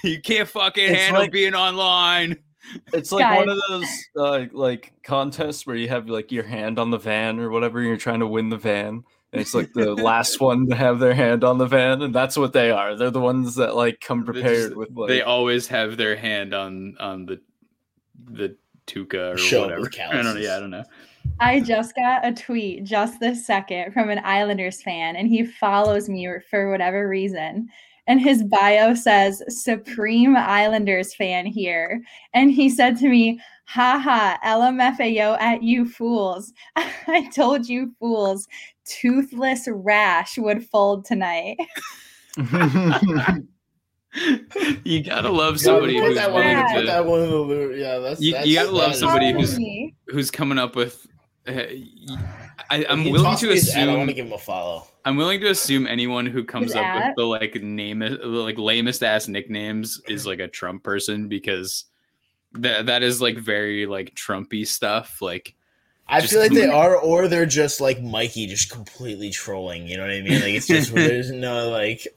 You can't fucking It's handle like- being online. It's like one of those uh, like contests where you have like your hand on the van or whatever. And you're trying to win the van, and it's like the last one to have their hand on the van, and that's what they are. They're the ones that like come prepared just- with like. they always have their hand on on the the Tuukka or Show up whatever. with I don't know. Yeah, I don't know. I just got a tweet just this second from an Islanders fan, and he follows me for whatever reason. And his bio says Supreme Islanders fan here. And he said to me, haha, LMFAO at you fools. I told you fools, toothless rash would fold tonight. you gotta love somebody put who's that one, willing Yeah. put to, that one in the loop. Yeah, that's You- that's, you gotta love that is- somebody who's- who's coming up with. Uh, y- I, I'm willing to me his ad, I want assume. to give him a follow. I'm willing to assume anyone who comes up with the like name the like lamest ass nicknames is like a Trump person because that that is like very like Trumpy stuff. Like I feel like they are, or they're just like Mikey, just completely trolling. You know what I mean? Like it's just there's no like.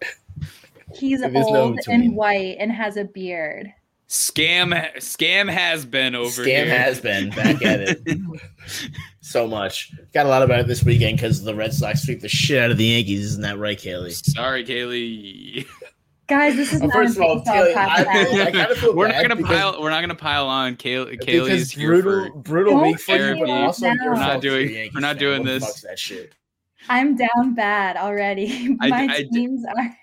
He's There's no old and white and has a beard. scam scam has been over Scam here. has been back at it so much. Got a lot about it this weekend because the Red Sox sweep the shit out of the Yankees. Isn't that right, Kaylee? Sorry, Kaylee. Guys, this is Well, not first a of all, baseball Taylor, I- podcast. I kinda feel we're not gonna because- pile. We're not gonna pile on. Kay, because Kaylee's here brutal, for. brutal week for you, therapy. but also We're not doing- you're a Yankees we're not doing this. fuck's that shit. I'm down bad already. I- My teams are.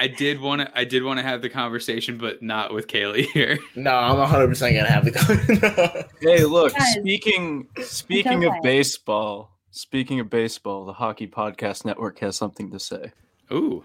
I did want to. I did want to have the conversation, but not with Kaylee here. No, I'm 100 percent gonna have the. Conversation. Hey, look. Guys, speaking speaking of baseball, speaking of baseball, the Hockey Podcast Network has something to say. Ooh,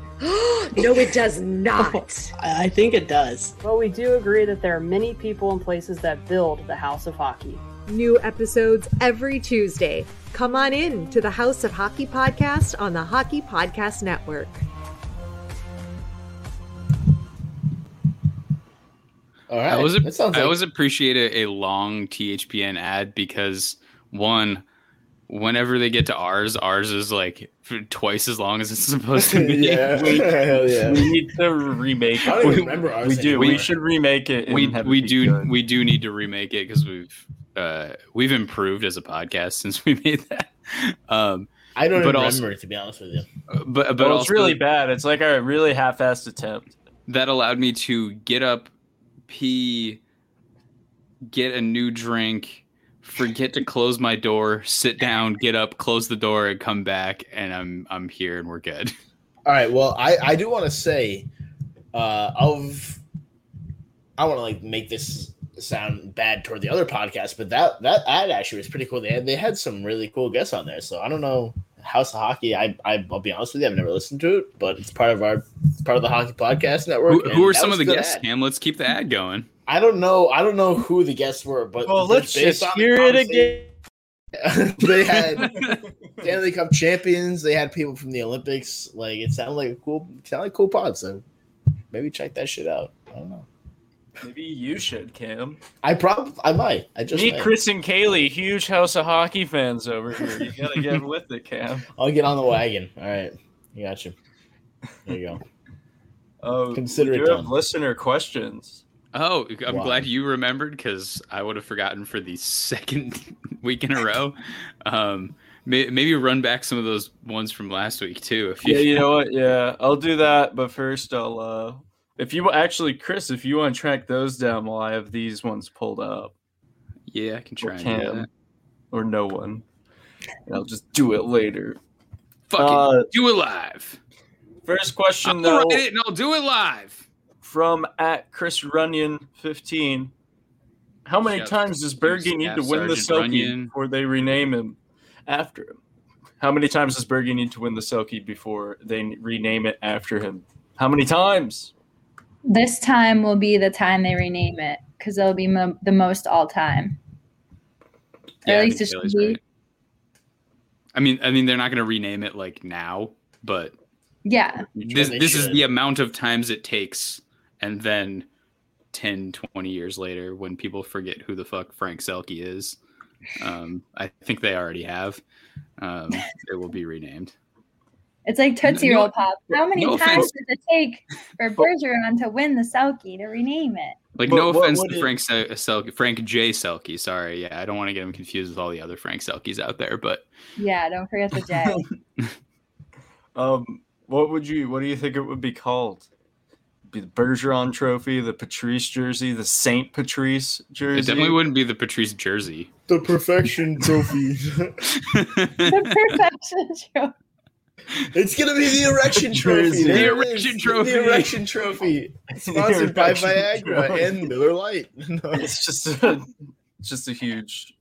no, it does not. I think it does. Well, we do agree that there are many people and places that build the House of Hockey. New episodes every Tuesday. Come on in to the House of Hockey podcast on the Hockey Podcast Network. All right, I always that sounds I always appreciate a, a long THPN ad because one, whenever they get to ours, ours is like twice as long as it's supposed to be. yeah, hell yeah. We need to remake. I don't we, remember ours we do. anymore. We should remake it. we we do good. we do need to remake it because we've uh we've improved as a podcast since we made that. Um, I don't but even also- remember it to be honest with you. but but But also it's really bad. It's like a really half-assed attempt. that allowed me to get up, pee, get a new drink, forget to close my door, sit down, get up, close the door, and come back, and I'm I'm here and we're good. All right. Well, I I do want to say, uh, of I want to like make this sound bad toward the other podcast, but that that ad actually was pretty cool. They had they had some really cool guests on there. So I don't know House of Hockey. I, I I'll be honest with you, I've never listened to it, but it's part of our it's part of the Hockey Podcast Network. Who, who are some of the guests, ad. Cam? Let's keep the ad going. I don't know. I don't know who the guests were, but Well, let's just hear it again. they had Stanley Cup champions. They had people from the Olympics. Like it sounded like a cool, it sounded like a cool pod. So maybe check that shit out. I don't know. Maybe you should, Cam. I probably I might. I just Me, might. Chris, and Kaylee, huge House of Hockey fans over here. You gotta get with it, Cam. I'll get on the wagon. All right, you got you. There you go. Oh, Consider we it do have listener questions. Oh, I'm Wow. glad you remembered because I would have forgotten for the second week in a row. Um, may, maybe run back some of those ones from last week too. If you, Yeah, you know what? Yeah, I'll do that. But first, I'll uh, if you actually, Chris, if you want to track those down while I have these ones pulled up, yeah, I can or try and do Cam, or no one, and I'll just do it later. Fuck Uh, it, do it live. First question, I'll though, write it and I'll do it live. From at Chris Runyon fifteen. How many Shout- times does Bergie need to Staff win the Sergeant Selke Runyon. before they rename him after him? How many times does Bergie need to win the Selke before they rename it after him? How many times? This time will be the time they rename it because it'll be mo- the most all time. Yeah, I at least think it should be. right. I mean, I mean, they're not going to rename it like now, but Yeah. this this is the amount of times it takes, and then 10, 20 years later, when people forget who the fuck Frank Selke is, um, I think they already have. Um, it will be renamed. It's like Tootsie No- Roll Pop. How many no times offense. does it take for Bergeron to win the Selke to rename it? Like, But no what offense would to Frank Se- Selke, Frank J. Selke. Sorry, yeah, I don't want to get him confused with all the other Frank Selkes out there, but Yeah, don't forget the J. Um, what would you? What do you think it would be called? Be the Bergeron Trophy, the Patrice jersey, the Saint Patrice jersey. it definitely wouldn't be the Patrice jersey. The perfection trophy. the perfection show. it's gonna be the erection trophy. The erection trophy. The erection trophy. Sponsored by erection Viagra trophy. and Miller Lite. No. It's just a, it's just a huge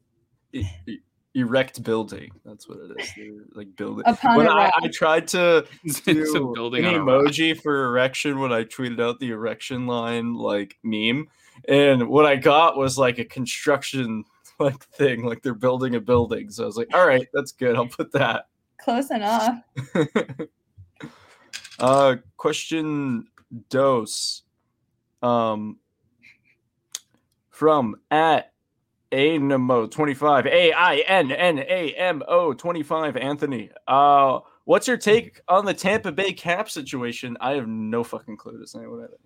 erect building. That's what it is. They're like building. Upon when a I, rock. I tried to do a building an on rock. emoji for erection when I tweeted out the erection line like meme, and what I got was like a construction like thing, like they're building a building. So I was like, all right, that's good. I'll put that. Close enough. uh, question dose, um, from at Ainamo twenty five A I N N A M O twenty five Anthony. Uh, what's your take on the Tampa Bay cap situation? I have no fucking clue. Does anyone have any?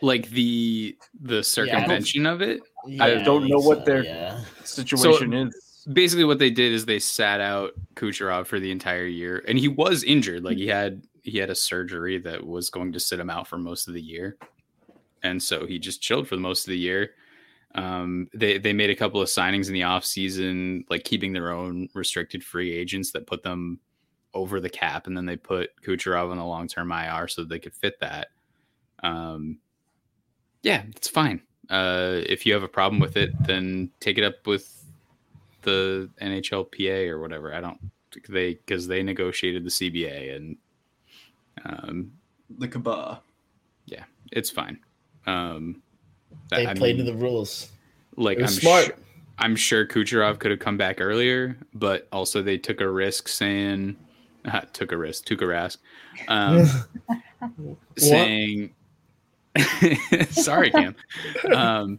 Like the the circumvention of it. I don't know what so, their yeah. situation is. basically what they did is they sat out Kucherov for the entire year, and he was injured. Like he had he had a surgery that was going to sit him out for most of the year, and so he just chilled for the most of the year. Um, they they made a couple of signings in the off season, like keeping their own restricted free agents that put them over the cap, and then they put Kucherov on a long term IR so they could fit that. Um, yeah, it's fine. Uh, if you have a problem with it, then take it up with the NHLPA or whatever. I don't they because they negotiated the CBA and um, The Kabah. yeah, it's fine. Um, They I played mean, to the rules. like I'm smart. Sure, I'm sure Kucherov could have come back earlier, but also they took a risk saying uh, took a risk, took a risk, um, saying sorry, Cam, um,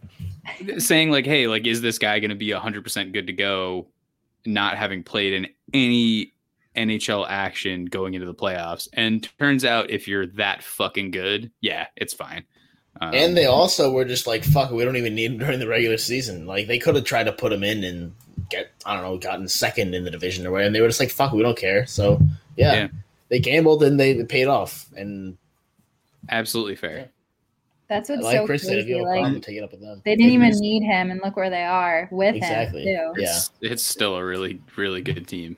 saying like, hey, like, is this guy going to be 100 percent good to go, not having played in any NHL action going into the playoffs? And turns out, if you're that fucking good, yeah, it's fine. Um, and they also were just like, fuck, we don't even need him during the regular season. Like they could have tried to put him in and get, I don't know, gotten second in the division or whatever. And they were just like, fuck, we don't care. So yeah, Yeah. they gambled and they paid off. And absolutely fair. That's what's like so Chris said, if you crazy. have a problem, Like take it up with them. they didn't even It's- need him, and look where they are with Exactly. him too. Yeah. It's, it's still a really, really good team.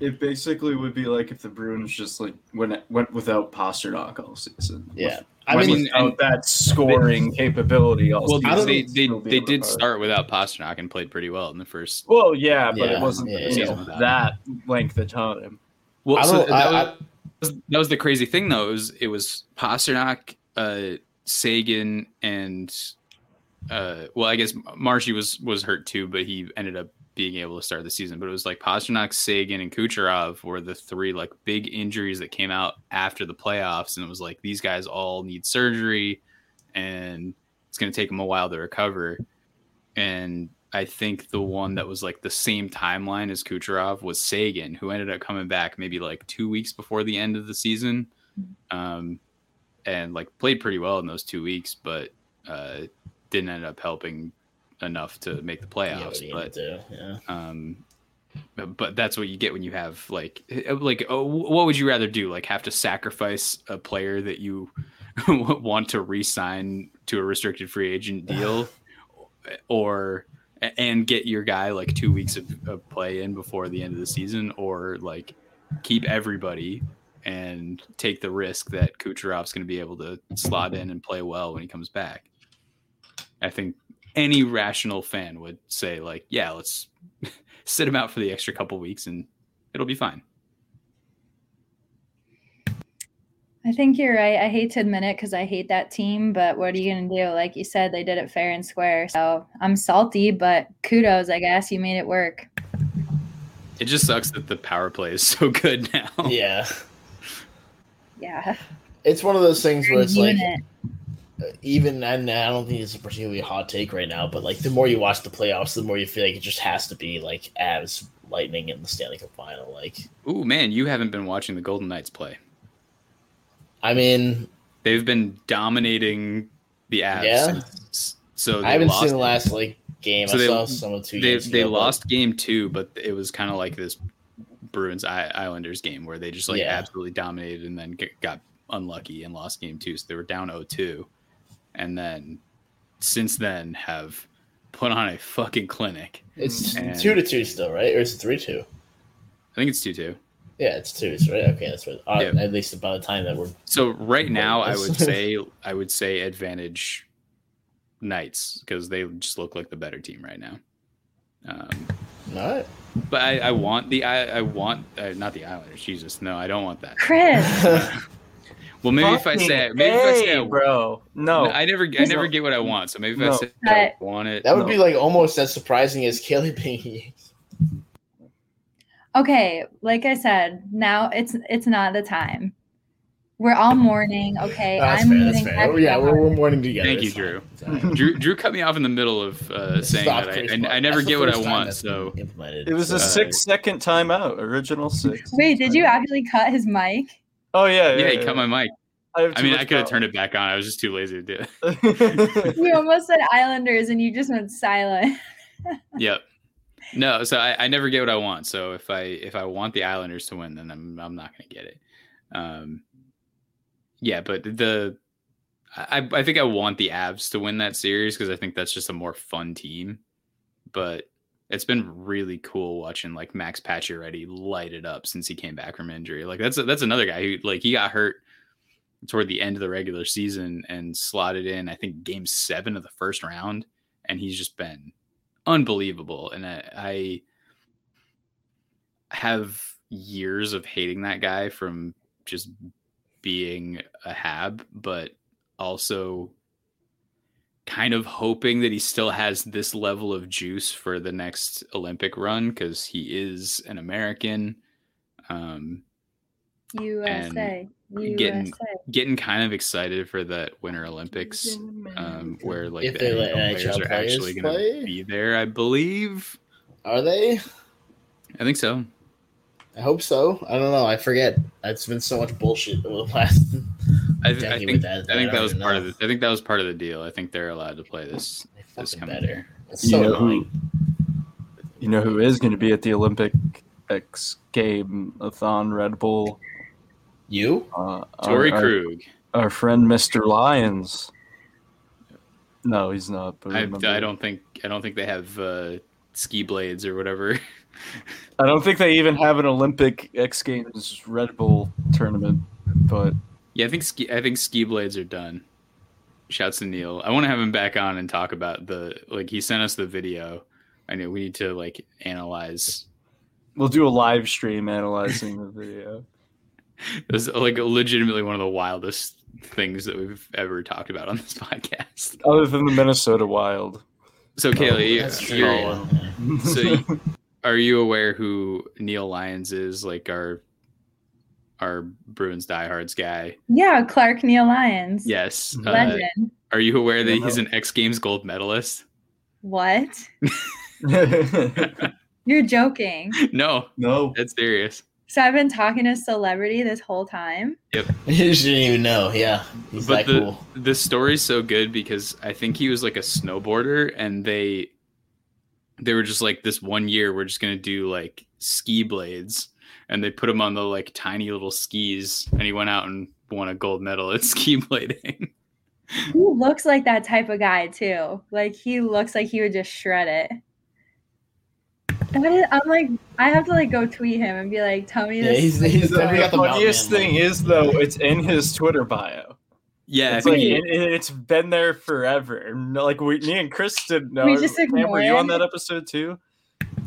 It basically would be like if the Bruins just like went went without Pastrnak all season. Yeah. I Went mean, without without that scoring capability. All Well, season. they they, Still they did cover. start without Pastrnak and played pretty well in the first. Well, yeah, but Yeah, it wasn't yeah, you yeah. know, that length of time. Well, so that, I- was, that was the crazy thing, though. It was it was Pastrnak, uh, Seguin, and uh, well, I guess Marshy was was hurt too, but he ended up being able to start the season. But it was like Pastrnak, Seguin, and Kucherov were the three like big injuries that came out after the playoffs, and it was like these guys all need surgery, and it's going to take them a while to recover. And I think the one that was like the same timeline as Kucherov was Seguin, who ended up coming back maybe like two weeks before the end of the season, um, and like played pretty well in those two weeks, but uh, didn't end up helping enough to make the playoffs. you but do? Yeah. um, but- but that's what you get when you have like like oh, what would you rather do? Like have to sacrifice a player that you want to re-sign to a restricted free agent deal, or and get your guy like two weeks of, of play in before the end of the season, or like keep everybody and take the risk that Kucherov's going to be able to slot in and play well when he comes back. I think any rational fan would say like, yeah, let's sit him out for the extra couple weeks and it'll be fine. I think you're right. I hate to admit it because I hate that team, but what are you gonna do? Like you said, they did it fair and square. So I'm salty, but kudos, I guess. You made it work. It just sucks that the power play is so good now. Yeah. Yeah. It's one of those things where it's like Unit. Even and I don't think it's a particularly hot take right now, but like the more you watch the playoffs, the more you feel like it just has to be like Avs Lightning in the Stanley Cup final. Like Ooh, man, you haven't been watching the Golden Knights play. I mean, They've been dominating the Avs. Yeah? since- so I haven't seen the last like game. So I they- saw some of two they games. they ago, but- lost game two, but it was kind of like this Bruins Islanders game where they just like Yeah. absolutely dominated and then got unlucky and lost game two. So they were down 0-2. And then since then have put on a fucking clinic. It's And- two to two still, right? Or is it three two? I think it's two two. Yeah, it's two, It's right? Okay, that's right. Uh, Yeah. At least by the time that we're So right now, I would say I would say advantage Knights because they just look like the better team right now. Um, all right. But I, I want the I, I want uh, not the Islanders. Jesus, no, I don't want that. Chris. Well, maybe if I say Fucking maybe if I say A, I- bro. No. I never I never get what I want. So maybe if I No. say I want it, That would be like almost as surprising as Kelly being. Okay, like I said, now it's it's not the time. We're all mourning. Okay, That's I'm fair. That's fair. Yeah, we're, we're mourning together. Thank you, Drew. fine. It's all right. Drew. Drew cut me off in the middle of uh, saying Stop that I, I, I never That's get what I want. So implemented. It was a Uh, six second timeout, original six. Wait, did you actually cut his mic? Oh yeah, yeah. yeah, he yeah. cut my mic. I, I mean, I could have turned it back on. I was just too lazy to do it. You almost said Islanders and you just went silent. Yep. No, so I, I never get what I want. So if I if I want the Islanders to win, then I'm I'm not gonna get it. Um yeah, but the I I think I want the Avs to win that series because I think that's just a more fun team. But it's been really cool watching like Max Pacioretty light it up since he came back from injury. Like that's that's another guy who like he got hurt toward the end of the regular season and slotted in I think game 7 of the first round and he's just been unbelievable. And I, I have years of hating that guy from just being a hab, but also kind of hoping that he still has this level of juice for the next Olympic run because he is an American. Um, USA. getting USA. getting kind of excited for that Winter Olympics, um, where like If the they let NHL NHL players are actually going to be there. I believe. Are they? I think so. I hope so. I don't know. I forget. It's been so much bullshit over the last. I, I think with that, I think that was even part know. of the. I think that was part of the deal. I think they're allowed to play this this fucking coming better. year. It's You so know who? You know who is going to be at the Olympic X game a Red Bull? You? Uh, Torey our, Krug. Our, our friend Mr. Lyons. No, he's not. But I, I don't think I don't think they have uh, ski blades or whatever. I don't think they even have an Olympic X Games Red Bull tournament. But Yeah, I think ski I think ski blades are done. Shouts to Neil. I want to have him back on and talk about the like he sent us the video. I know we need to like analyze. we'll do a live stream analyzing the video. It was like legitimately one of the wildest things that we've ever talked about on this podcast. Other than the Minnesota Wild. So Kaylee, oh, that's true, you're, so you- are you aware who Neil Lyons is? Like our our Bruins diehards guy. Yeah, Clark Neil Lyons. Yes. Uh, Legend. are you aware that he's an X Games gold medalist? What? You're joking. No, no, that's serious. So I've been talking to a celebrity this whole time. Yep. You shouldn't even know. Yeah, he's but that the cool. the story's so good because I think he was like a snowboarder and they they were just like this one year we're just gonna do like ski blades and they put him on the like tiny little skis and he went out and won a gold medal at ski blading. He looks like that type of guy too. Like he looks like he would just shred it. I'm like, I have to like go tweet him and be like, tell me this. he's the funniest thing is though, it's in his Twitter bio. Yeah, it's like he- it, it's been there forever. Like we, me and Chris didn't know. We just Cam, were you on that episode too?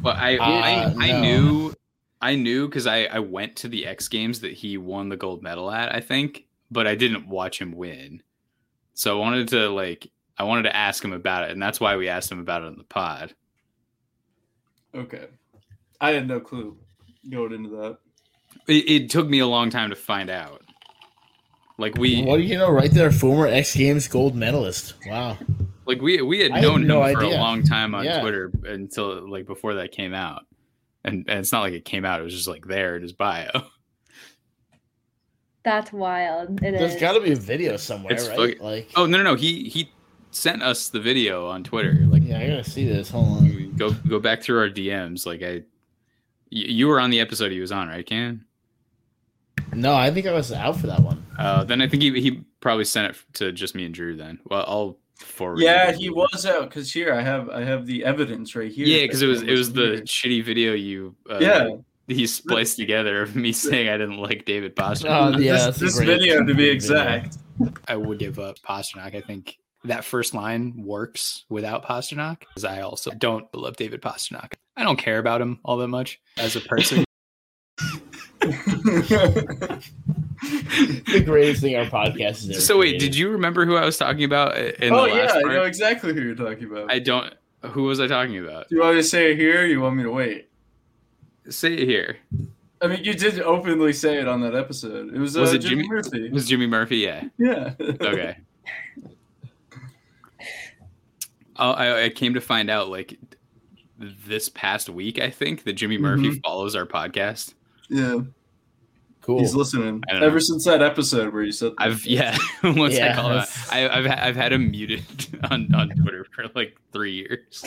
Well, I Uh, I, I knew I knew because I I went to the X Games that he won the gold medal at. I think, but I didn't watch him win. So I wanted to like I wanted to ask him about it, and that's why we asked him about it in the pod. Okay, I had no clue going into that. It, it took me a long time to find out. Like we, What do you know? Right there, former X Games gold medalist. Wow. like we we had I had known him no for a long time on Yeah. Twitter until like before that came out, and and it's not like it came out; it was just like there in his bio. That's wild. It There's is. got to be a video somewhere, It's right? fuck- like, oh no no no he he sent us the video on Twitter. Like yeah, I gotta see this. Hold on. go go back through our DMs. Like I, you, you were on the episode he was on, right, Ken? No, I think I was out for that one. Uh, then I think he he probably sent it to just me and Drew. Then well, I'll forward. Yeah, it. he was out because here I have I have the evidence right here. Yeah, because it was it was the here. shitty video you. Uh, Yeah. He spliced together of me saying I didn't like David Pastrnak. Oh, yeah, This- this video, to be video. exact. I would give up Pastrnak. I think that first line works without Pastrnak because I also don't love David Pastrnak. I don't care about him all that much as a person. the greatest thing our podcast is so wait, created. did you remember who I was talking about in oh the last yeah, I part? know exactly who you're talking about. I don't. Who was I talking about? Do you want me to say it here? Or you want me to wait? Say it here. I mean, you did openly say it on that episode. It was, Was uh, it Jimmy, Jimmy Murphy. Was Jimmy Murphy? Yeah. Yeah. Okay. Oh, I, I came to find out like this past week. I think that Jimmy Murphy Mhm. follows our podcast. Yeah. Cool. He's listening I know. ever since that episode where you said. I've yeah. Once I call him, I, I've I've had him muted on, on Twitter for like three years.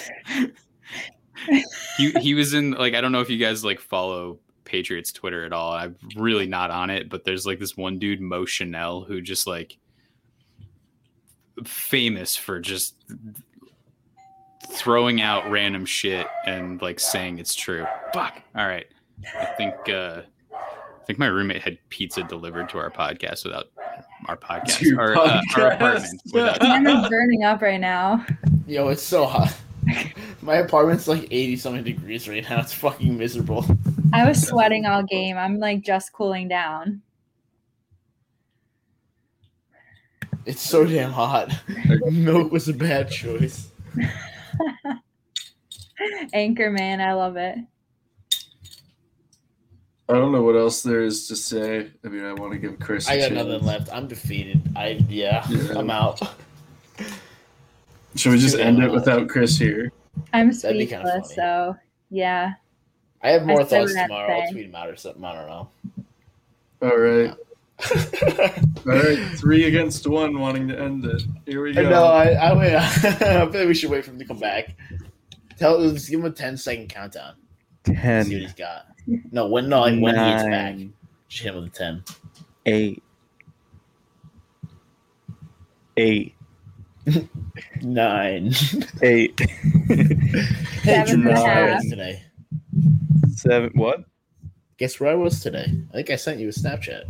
he he was in like I don't know if you guys like follow Patriots Twitter at all. I'm really not on it, but there's like this one dude Mo Chanel who just like famous for just throwing out random shit and like saying it's true. Fuck. All right. I think uh I think my roommate had pizza delivered to our podcast without our podcast To your or uh, our apartment without Mine is burning up right now. Yo, it's so hot. My apartment's like eighty something degrees right now. It's fucking miserable. I was sweating all game. I'm like just cooling down. It's so damn hot. Milk was a bad choice. Anchorman, I love it. I don't know what else there is to say. I mean, I want to give Chris. a I got chance. nothing left. I'm defeated. I yeah, Yeah. I'm out. Should we just end it without Chris here? I'm That'd kinda speechless, so yeah. I have more I thoughts what I tomorrow. I'll tweet them out or something. I don't know. All right. All right, three against one, wanting to end it. Here we go. No, I I, wait, I feel like we should wait for him to come back. Tell let's give him a 10 second countdown. Ten. See what Ten, he's got. No, when no, like when he gets back. Nine. Just hit him with a 10. eight, eight, Nine. Eight. Hey, Seven guess where I was today? Seven. What? Guess where I was today? I think I sent you a Snapchat.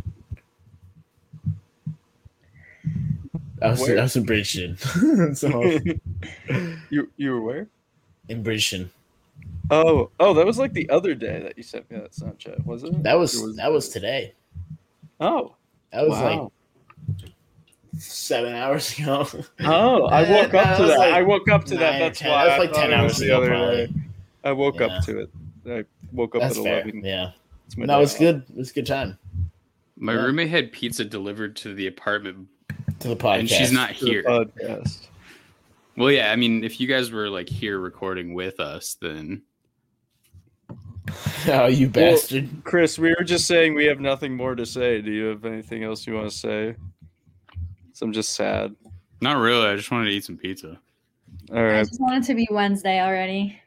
I was, Where? I was in Bridgeton. so, you you were where? in Bridgeton. Oh oh, that was like the other day that you sent me that Snapchat, was it? That was, Or that was today. Oh. That was Wow. like seven hours ago. Oh, I woke up to that. like I woke up to that. That's 10. why. That was like 10 hours the ago, other probably. day. I woke Yeah. up to it. I woke up That's at fair. eleven. Yeah. It's my No, it was good. It was a good time. My Yeah. roommate had pizza delivered to the apartment, To the podcast. and she's not To the here. Podcast. Well, yeah, I mean, if you guys were like here recording with us, then oh, you Well, bastard. Chris, we were just saying we have nothing more to say. Do you have anything else you want to say? So I'm just sad. not really. I just wanted to eat some pizza. All I just want it to be Wednesday already.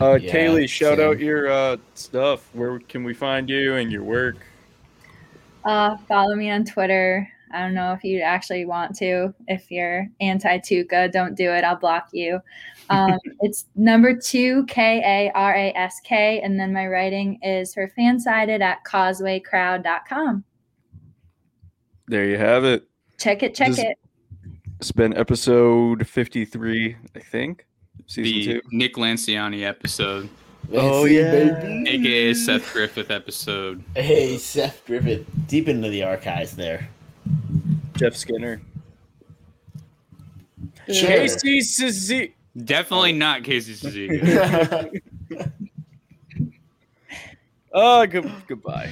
Uh, Yeah, Kaylee, shout same. out your uh, stuff. Where can we find you and your work? Uh, follow me on Twitter. I don't know if you actually want to. If you're anti Tuukka, don't do it. I'll block you. Um, it's number two K A R A S K, and then my writing is for fansided at causewaycrowd.com. There you have it. Check it, check This- it. It's been episode 53, I think. Season The two. Nick Lanciani episode, Oh, Fancy, yeah. baby. aka Seth Griffith episode. Hey, Seth Griffith, deep into the archives there. Jeff Skinner. Sure. Casey Suzuki. Definitely oh. not Casey Suzuki. oh, good, goodbye.